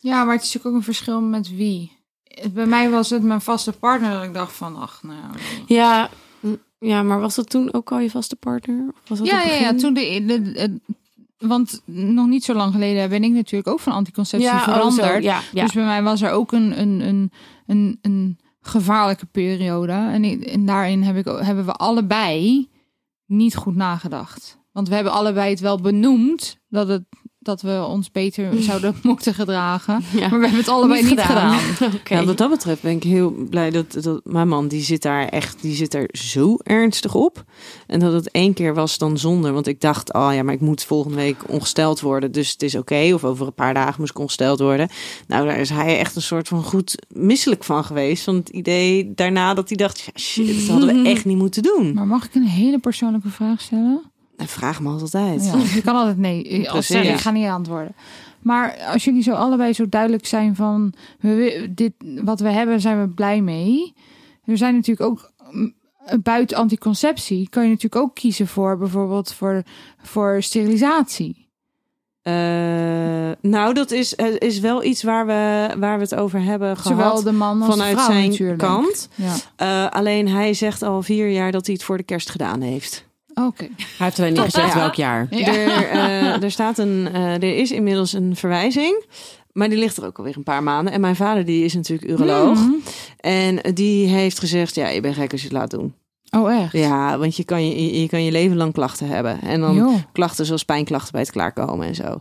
Ja, maar het is natuurlijk ook een verschil met wie. Bij mij was het mijn vaste partner dat ik dacht van, ach, nou... Ja, mm, ja, maar was dat toen ook al je vaste partner? Of was dat Ja, ja, ja, toen de, de, de- want nog niet zo lang geleden ben ik natuurlijk ook van anticonceptie ja, oh, zo, veranderd. ja, ja. Dus bij mij was er ook een, een, een, een, een gevaarlijke periode. En, en daarin heb ik, hebben we allebei niet goed nagedacht. Want we hebben allebei het wel benoemd dat, het, dat we ons beter zouden moeten gedragen. Ja. Maar we hebben het allebei niet, gedaan. Ja, wat dat betreft ben ik heel blij dat, dat mijn man, die zit daar echt, die zit er zo ernstig op. En dat het één keer was dan zonder, want ik dacht, oh ja, maar ik moet volgende week ongesteld worden, dus het is oké. Of over een paar dagen moest ik ongesteld worden. Nou, daar is hij echt een soort van goed misselijk van geweest. Van het idee daarna dat hij dacht, ja, shit, dat hadden we echt niet moeten doen. Maar mag ik een hele persoonlijke vraag stellen? En vraag me altijd. Ja, je kan altijd nee. Als Precies. zeggen, ik ga niet antwoorden. Maar als jullie zo allebei zo duidelijk zijn van we, dit, wat we hebben, zijn we blij mee. Er zijn natuurlijk ook mm, buiten anticonceptie kan je natuurlijk ook kiezen voor bijvoorbeeld voor, voor sterilisatie. Eh, nou, dat is, eh, is wel iets waar we, waar we het over hebben gehad. Zowel de man als vanuit de vrouw zijn natuurlijk. kant. Ja. Eh, alleen hij zegt al vier jaar dat hij het voor de kerst gedaan heeft. Oké. Hij heeft alleen niet gezegd Ja. welk jaar. Ja. Er, eh, er, staat een, eh, er is inmiddels een verwijzing. Maar die ligt er ook alweer een paar maanden. En mijn vader die is natuurlijk uroloog. Mhm. En die heeft gezegd, ja, je bent gek als je het laat doen. Oh, echt? Ja, want je kan je, je kan je leven lang klachten hebben. En dan klachten zoals pijnklachten bij het klaarkomen en zo.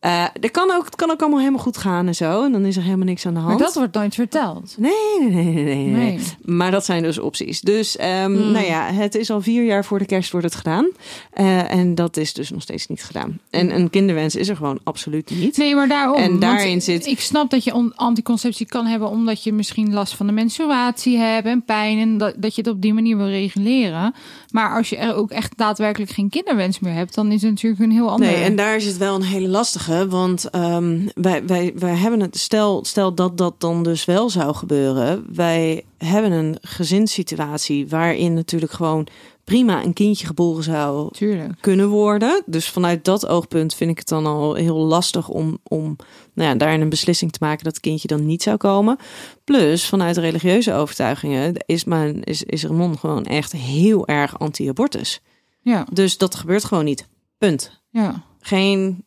Eh er kan ook, het kan ook allemaal helemaal goed gaan en zo. En dan is er helemaal niks aan de hand. Maar dat wordt nooit verteld. Nee, nee, nee, nee, nee. Maar dat zijn dus opties. Dus ehm, Hmm. nou ja, het is al vier jaar voor de kerst wordt het gedaan. Eh, en dat is dus nog steeds niet gedaan. En een kinderwens is er gewoon absoluut niet. Nee, maar daarom. En daarin zit- Ik snap dat je on- anticonceptie kan hebben omdat je misschien last van de menstruatie hebt en pijn. En dat, dat je het op die manier wil reguleren. Maar als je er ook echt daadwerkelijk geen kinderwens meer hebt, dan is het natuurlijk een heel ander. Nee, en daar is het wel een hele lastige. Want ehm, wij, wij, wij hebben het, stel, stel dat dat dan dus wel zou gebeuren. Wij hebben een gezinssituatie waarin natuurlijk gewoon prima een kindje geboren zou Tuurlijk. kunnen worden. Dus vanuit dat oogpunt vind ik het dan al heel lastig om, om nou ja, daarin een beslissing te maken dat het kindje dan niet zou komen. Plus, vanuit religieuze overtuigingen is, mijn, is, is Ramon gewoon echt heel erg anti-abortus. Ja, Dus dat gebeurt gewoon niet. Punt. ja. Geen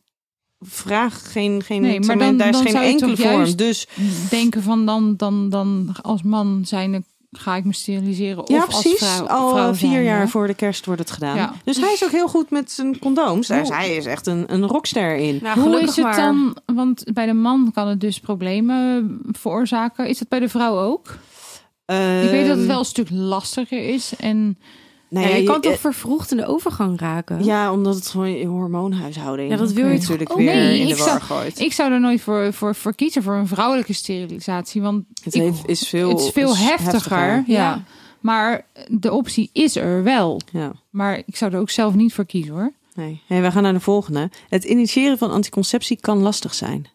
vraag, geen, geen, Nee, maar dan- daar is dan geen enkele vorm. Dus Denken van dan, dan, dan als man zijn ga ik me steriliseren. Of ja, als precies. vrouw, Al vrouw eh, vier jaar voor de kerst wordt het gedaan. Ja. Dus hij is ook heel goed met zijn condooms. Daar is, hij is echt een, een rockster in. Nou, Hoe is het maar. dan? Want bij de man kan het dus problemen veroorzaken. Is dat bij de vrouw ook? Ik weet dat het wel een stuk lastiger is. En Nou ja, ja, je kan je- toch vervroegd in de overgang raken? Ja, omdat het gewoon je hormoonhuishouding Ja, dat wil je natuurlijk toch- weer Oh, nee, in de ik war gooit. ik zou er nooit voor, voor, voor kiezen voor een vrouwelijke sterilisatie. Want het ik- heeft, is veel, het is veel is heftiger. Ja. Ja. Maar de optie is er wel. Ja. Maar ik zou er ook zelf niet voor kiezen hoor. Nee. Hey, we gaan naar de volgende. Het initiëren van anticonceptie kan lastig zijn.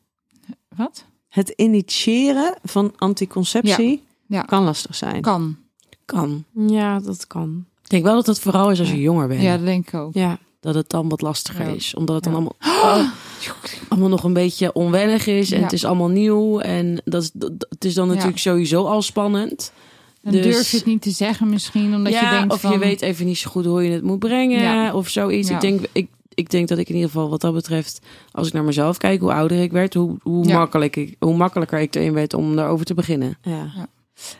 Wat? Het initiëren van anticonceptie Ja. kan lastig zijn. Kan. Kan. Ja, dat kan. Ik denk wel dat het vooral is als je jonger bent. Ja, dat denk ik ook. Ja. Dat het dan wat lastiger Ja. is. Omdat het dan allemaal, allemaal nog een beetje onwennig is. En Ja. het is allemaal nieuw. En dat is, dat, het is dan Ja. natuurlijk sowieso al spannend. Dan Dus- durf je het niet te zeggen misschien. Omdat ja, je denkt of van... je weet even niet zo goed hoe je het moet brengen. Ja. Of zoiets. Ja. Ik, denk, ik, ik denk dat ik in ieder geval wat dat betreft... Als ik naar mezelf kijk, hoe ouder ik werd... Hoe, hoe, Ja. makkelijk ik, hoe makkelijker ik erin werd om daarover te beginnen. Ja.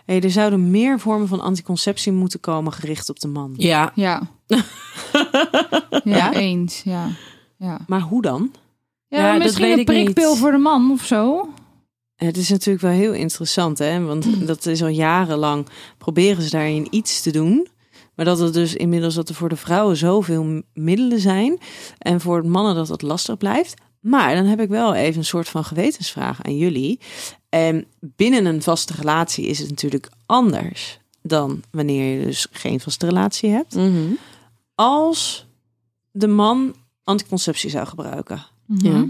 Hey, er zouden meer vormen van anticonceptie moeten komen gericht op de man. Ja, Ja. ja, eens. Ja. Ja, Maar hoe dan? ja, Ja, dat misschien weet een ik prikpil niet. voor de man of zo. Het is natuurlijk wel heel interessant, hè? Want dat is al jarenlang proberen ze daarin iets te doen. Maar dat het dus inmiddels dat er voor de vrouwen zoveel middelen zijn. En voor mannen dat het lastig blijft. Maar dan heb ik wel even een soort van gewetensvraag aan jullie. En binnen een vaste relatie is het natuurlijk anders dan wanneer je dus geen vaste relatie hebt. Mhm. Als de man anticonceptie zou gebruiken, Mhm. Ja.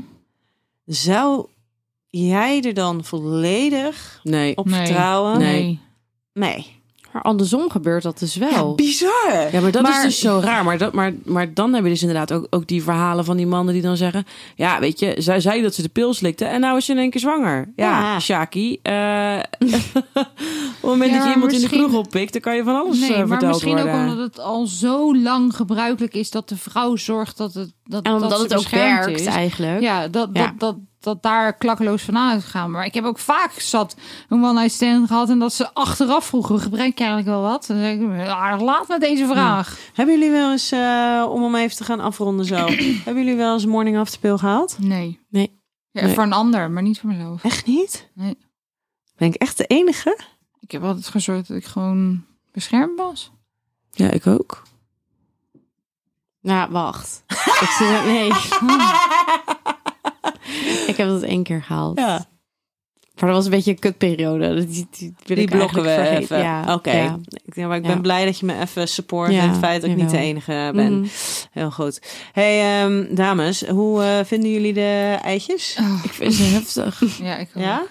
zou jij er dan volledig Nee. op Nee. vertrouwen? Nee. Nee. Maar andersom gebeurt dat dus wel. Bizar. Ja, maar dat is dus zo raar. Maar, dat, maar, maar dan heb je dus inderdaad ook, ook die verhalen van die mannen die dan zeggen... Ja, weet je, zij zei dat ze de pil slikte en nou is ze in één keer zwanger. Ja, Ja. Shaki. eh, op het moment Ja, dat je iemand in de kroeg oppikt, dan kan je van alles Nee, eh, maar misschien worden. ook omdat het al zo lang gebruikelijk is dat de vrouw zorgt dat het dat, En omdat dat het ook werkt is. eigenlijk. Ja, dat, Ja. Dat, dat, dat daar klakkeloos van uitgaan. Maar ik heb ook vaak zat een one-night stand gehad en dat ze achteraf vroegen, gebruik je eigenlijk wel wat? Dan zeg ik, ja, laat met deze vraag. Hebben jullie wel eens, eh, om hem even te gaan afronden zo, hebben jullie wel eens morning after pill gehaald? Nee. Nee. Ja, Nee. Voor een ander, maar niet voor mezelf. Echt niet? Nee. Ben ik echt de enige? Ik heb altijd gezorgd dat ik gewoon beschermd was. Ja, ik ook. Nou, wacht. ik zie nee. ik heb dat één keer gehaald. Ja. Maar dat was een beetje een kutperiode. Die, die, die wil Die ik blokken we vergeten. even. Ja, Oké. ja. Ik- ja, maar ik Ja. ben blij dat je me even support Ja, en het feit dat ik niet de enige ben. Mhm. Heel goed. Hey ehm, dames, hoe eh, vinden jullie de eitjes? Ik vind ze heftig. Ja, ik ook. Ja?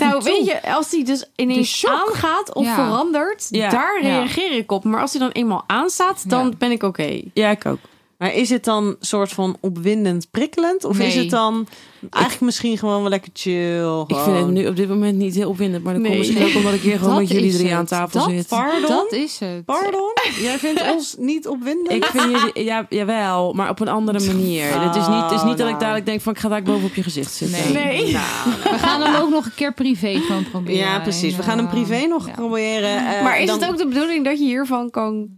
Nou, weet je, als die dus ineens shock. aangaat of Ja. verandert, Ja. daar Ja. reageer ik op. Maar als die dan eenmaal aanstaat, dan Ja. ben ik oké. Ja, ik ook. Maar is het dan soort van opwindend prikkelend? Of is het dan eigenlijk misschien gewoon wel lekker chill? Ik vind het nu op dit moment niet heel opwindend. Maar dat komt Nee. misschien ook omdat ik hier gewoon Dat met jullie drie het. aan tafel Dat- zit. Pardon? Dat is het. Pardon? Jij vindt ons niet opwindend? Ik vind jullie, ja, jawel, maar op een andere manier. het is niet, het is niet dat nou. ik dadelijk denk van ik ga daar boven op je gezicht zitten. Nee. We gaan hem ook nog een keer privé gewoon proberen. Ja, precies. We gaan hem eh, privé nog ja. proberen. eh, maar is dan- het ook de bedoeling dat je hiervan kan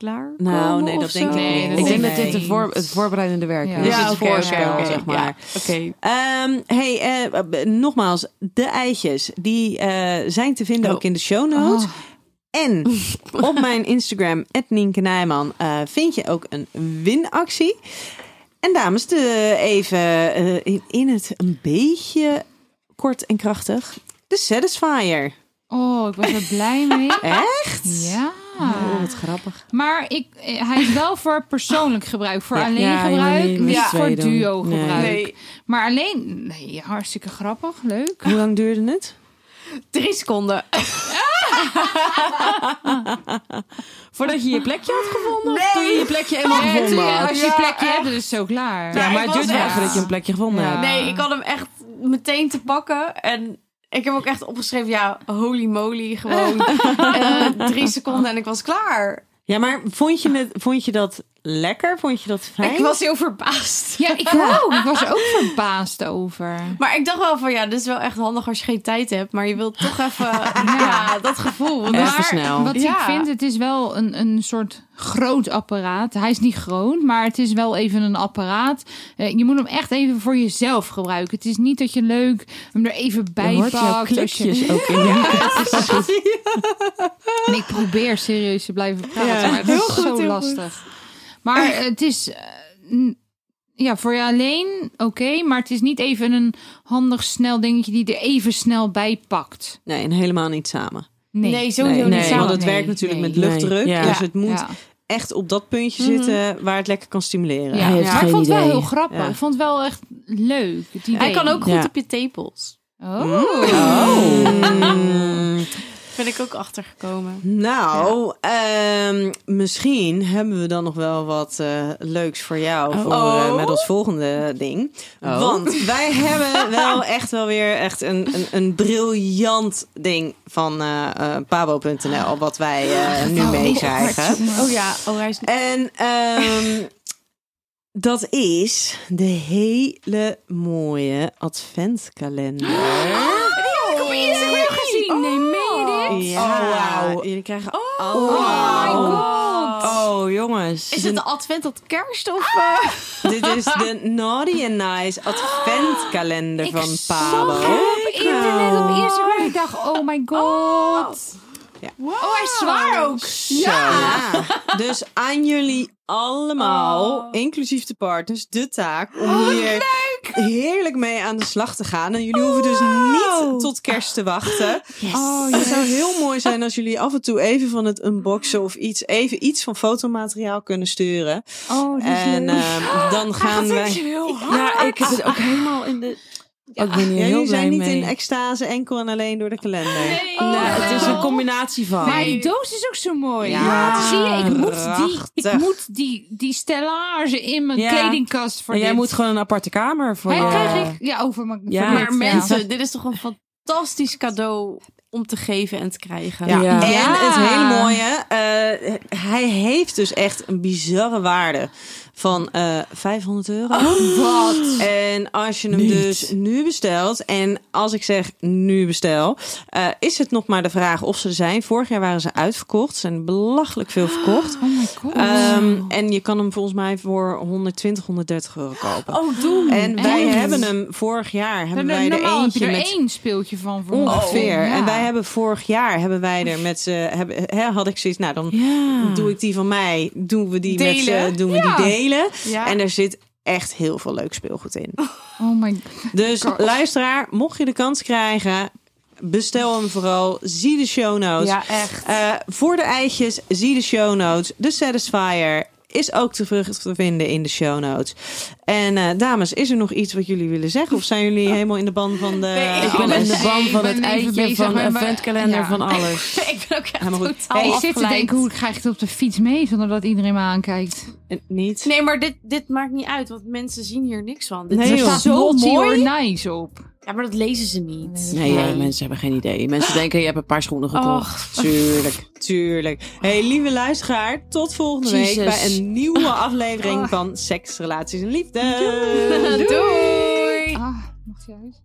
klaar Nou, nee, dat denk ik? Nee, dat Ik denk dat dit de niet. voor, het voorbereidende werk Ja. is. Ja, het oké, voorspel, zeg maar. Ja, Oké. Ehm, hey, eh, nogmaals, de eitjes die eh, zijn te vinden Oh. ook in de show notes. Oh. En op mijn Instagram, Nienke Nijman, eh, vind je ook een winactie. En dames, de, even eh, in, in het een beetje kort en krachtig. De Satisfier. Oh, ik was er blij mee. Echt? Ja. Oh, wat grappig. Maar ik, eh, hij is wel voor persoonlijk gebruik. Voor Ja. alleen Ja, gebruik, niet voor duo Nee. gebruik. Nee. Maar alleen, nee, hartstikke grappig, leuk. Hoe lang duurde het? Drie seconden. Voordat je je plekje had gevonden? Of toen je je plekje eenmaal Ja, gevonden als je plekje hebt, dan is het zo klaar. Ja, Ja, maar ik het duurt wel echt- even dat je een plekje gevonden Ja. hebt. Nee, ik had hem echt meteen te pakken. En ik heb ook echt opgeschreven, ja, holy moly, gewoon eh, drie seconden en ik was klaar. Ja, maar vond je, het, vond je dat lekker? Vond je dat fijn? Ik was heel verbaasd. Ja, ik ook. Ik was er ook verbaasd over. Maar ik dacht wel van, ja, dit is wel echt handig als je geen tijd hebt. Maar je wilt toch even, ja, dat gevoel. Even Dus- snel. Wat Ja. ik vind, het is wel een, een soort groot apparaat. Hij is niet groot, maar het is wel even een apparaat. Eh, je moet hem echt even voor jezelf gebruiken. Het is niet dat je leuk hem er even bij Je pakt. je- klikjes ook in je En ik probeer serieus te blijven praten, Ja. maar het Heel is goed, zo heel lastig. Maar het is... eh, ja, voor je alleen oké, maar het is niet even een handig snel dingetje die er even snel bij pakt. Nee, en helemaal niet samen. Nee, Nee, sowieso Nee, niet nee, samen. Want het Nee, werkt natuurlijk nee. met luchtdruk. Nee, ja. Dus het moet Ja. echt op dat puntje Mhm. zitten waar het lekker kan stimuleren. Ja, maar ik vond het wel heel grappig. Ja. Ik vond het wel echt leuk. Het idee. Hij kan ook goed Ja. op je tepels. Oh. Mm. Ben ik ook achtergekomen. Nou, ehm, misschien hebben we dan nog wel wat eh, leuks voor jou voor, eh, met ons volgende ding. Want wij hebben wel echt wel weer echt een, een, een briljant ding van eh eh, Pabo.nl wat wij nu meekrijgen. Oh ja, oh hij is... En ehm, dat is de hele mooie adventkalender. ik op Instagram gezien. Nee, meen je dit? Ja, Oh, wauw. jullie krijgen Oh, allemaal. Oh, jongens. Is het de advent tot kerst of... eh? Dit is de Naughty and Nice adventkalender van Pabo. op internet, op Instagram. Ik dacht, oh my god. Oh, hij is zwaar ook. Ja. Dus aan jullie allemaal, inclusief de partners, de taak om hier heerlijk mee aan de slag te gaan. En jullie hoeven dus niet tot kerst te wachten. Oh, Het zou heel mooi zijn als jullie af en toe even van het unboxen of iets, even iets van fotomateriaal kunnen sturen. Oh, En ehm, dan gaan wij. Ja, ik heb het ook helemaal in de... Oh, ik ben hier heel Jullie blij zijn niet mee. in extase enkel en alleen door de kalender. Nee. Nee, het is een Oh. combinatie van. Maar die doos is ook zo mooi. Ja, Zie je, ik moet, die, ik moet die, die stellage in mijn Ja. kledingkast voor En jij dit. moet gewoon een aparte kamer voor Hij je. krijg ik ja, over mijn Ja. voor Maar dit, ja. mensen, dit is toch een fantastisch cadeau om te geven en te krijgen. Ja. Ja. En Ja. het hele mooie, eh, hij heeft dus echt een bizarre waarde van eh 500 euro. Wat? En als je hem Niet. dus nu bestelt, en als ik zeg nu bestel, eh, is het nog maar de vraag of ze er zijn. Vorig jaar waren ze uitverkocht, Ze zijn belachelijk veel verkocht. Oh my god. Ehm, en je kan hem volgens mij voor 120, 130 euro kopen. Oh, doe. en wij echt? hebben hem vorig jaar, hebben wij er normaal heb je eentje er met één speeltje van. Voor Ongeveer. Oh, ja. En wij hebben vorig jaar hebben wij er met hebben, hè, had ik zoiets, nou dan Ja. doe ik die van mij, doen we die met z'n, doen we Ja. die delen. Ja. En er zit echt heel veel leuk speelgoed in. Oh my Dus luisteraar, mocht je de kans krijgen, bestel hem vooral. Zie de show notes. Ja, echt. Eh, voor de eitjes, zie de show notes. De Satisfier is ook terug te vinden in de show notes. En eh, dames, is er nog iets wat jullie willen zeggen? Of zijn jullie helemaal in de ban van de... Nee, Ik ben in de ban van het eitje, van de eventkalender, ja. van alles. ik ben ook echt goed. totaal Hey, ik zit te denken, hoe krijg ik het op de fiets mee zonder dat iedereen me aankijkt? Eh, Niet? Nee, maar dit, dit maakt niet uit, want mensen zien hier niks van. Dit Nee, is zo mooi. nice op. Ja, maar dat lezen ze niet. Nee, ja, mensen hebben geen idee. Mensen denken, je hebt een paar schoenen gekocht. Tuurlijk, tuurlijk. Hey, lieve luisteraar, tot volgende week bij een nieuwe aflevering van Seks, Relaties en Liefde. Doei! Ah, mag je uit?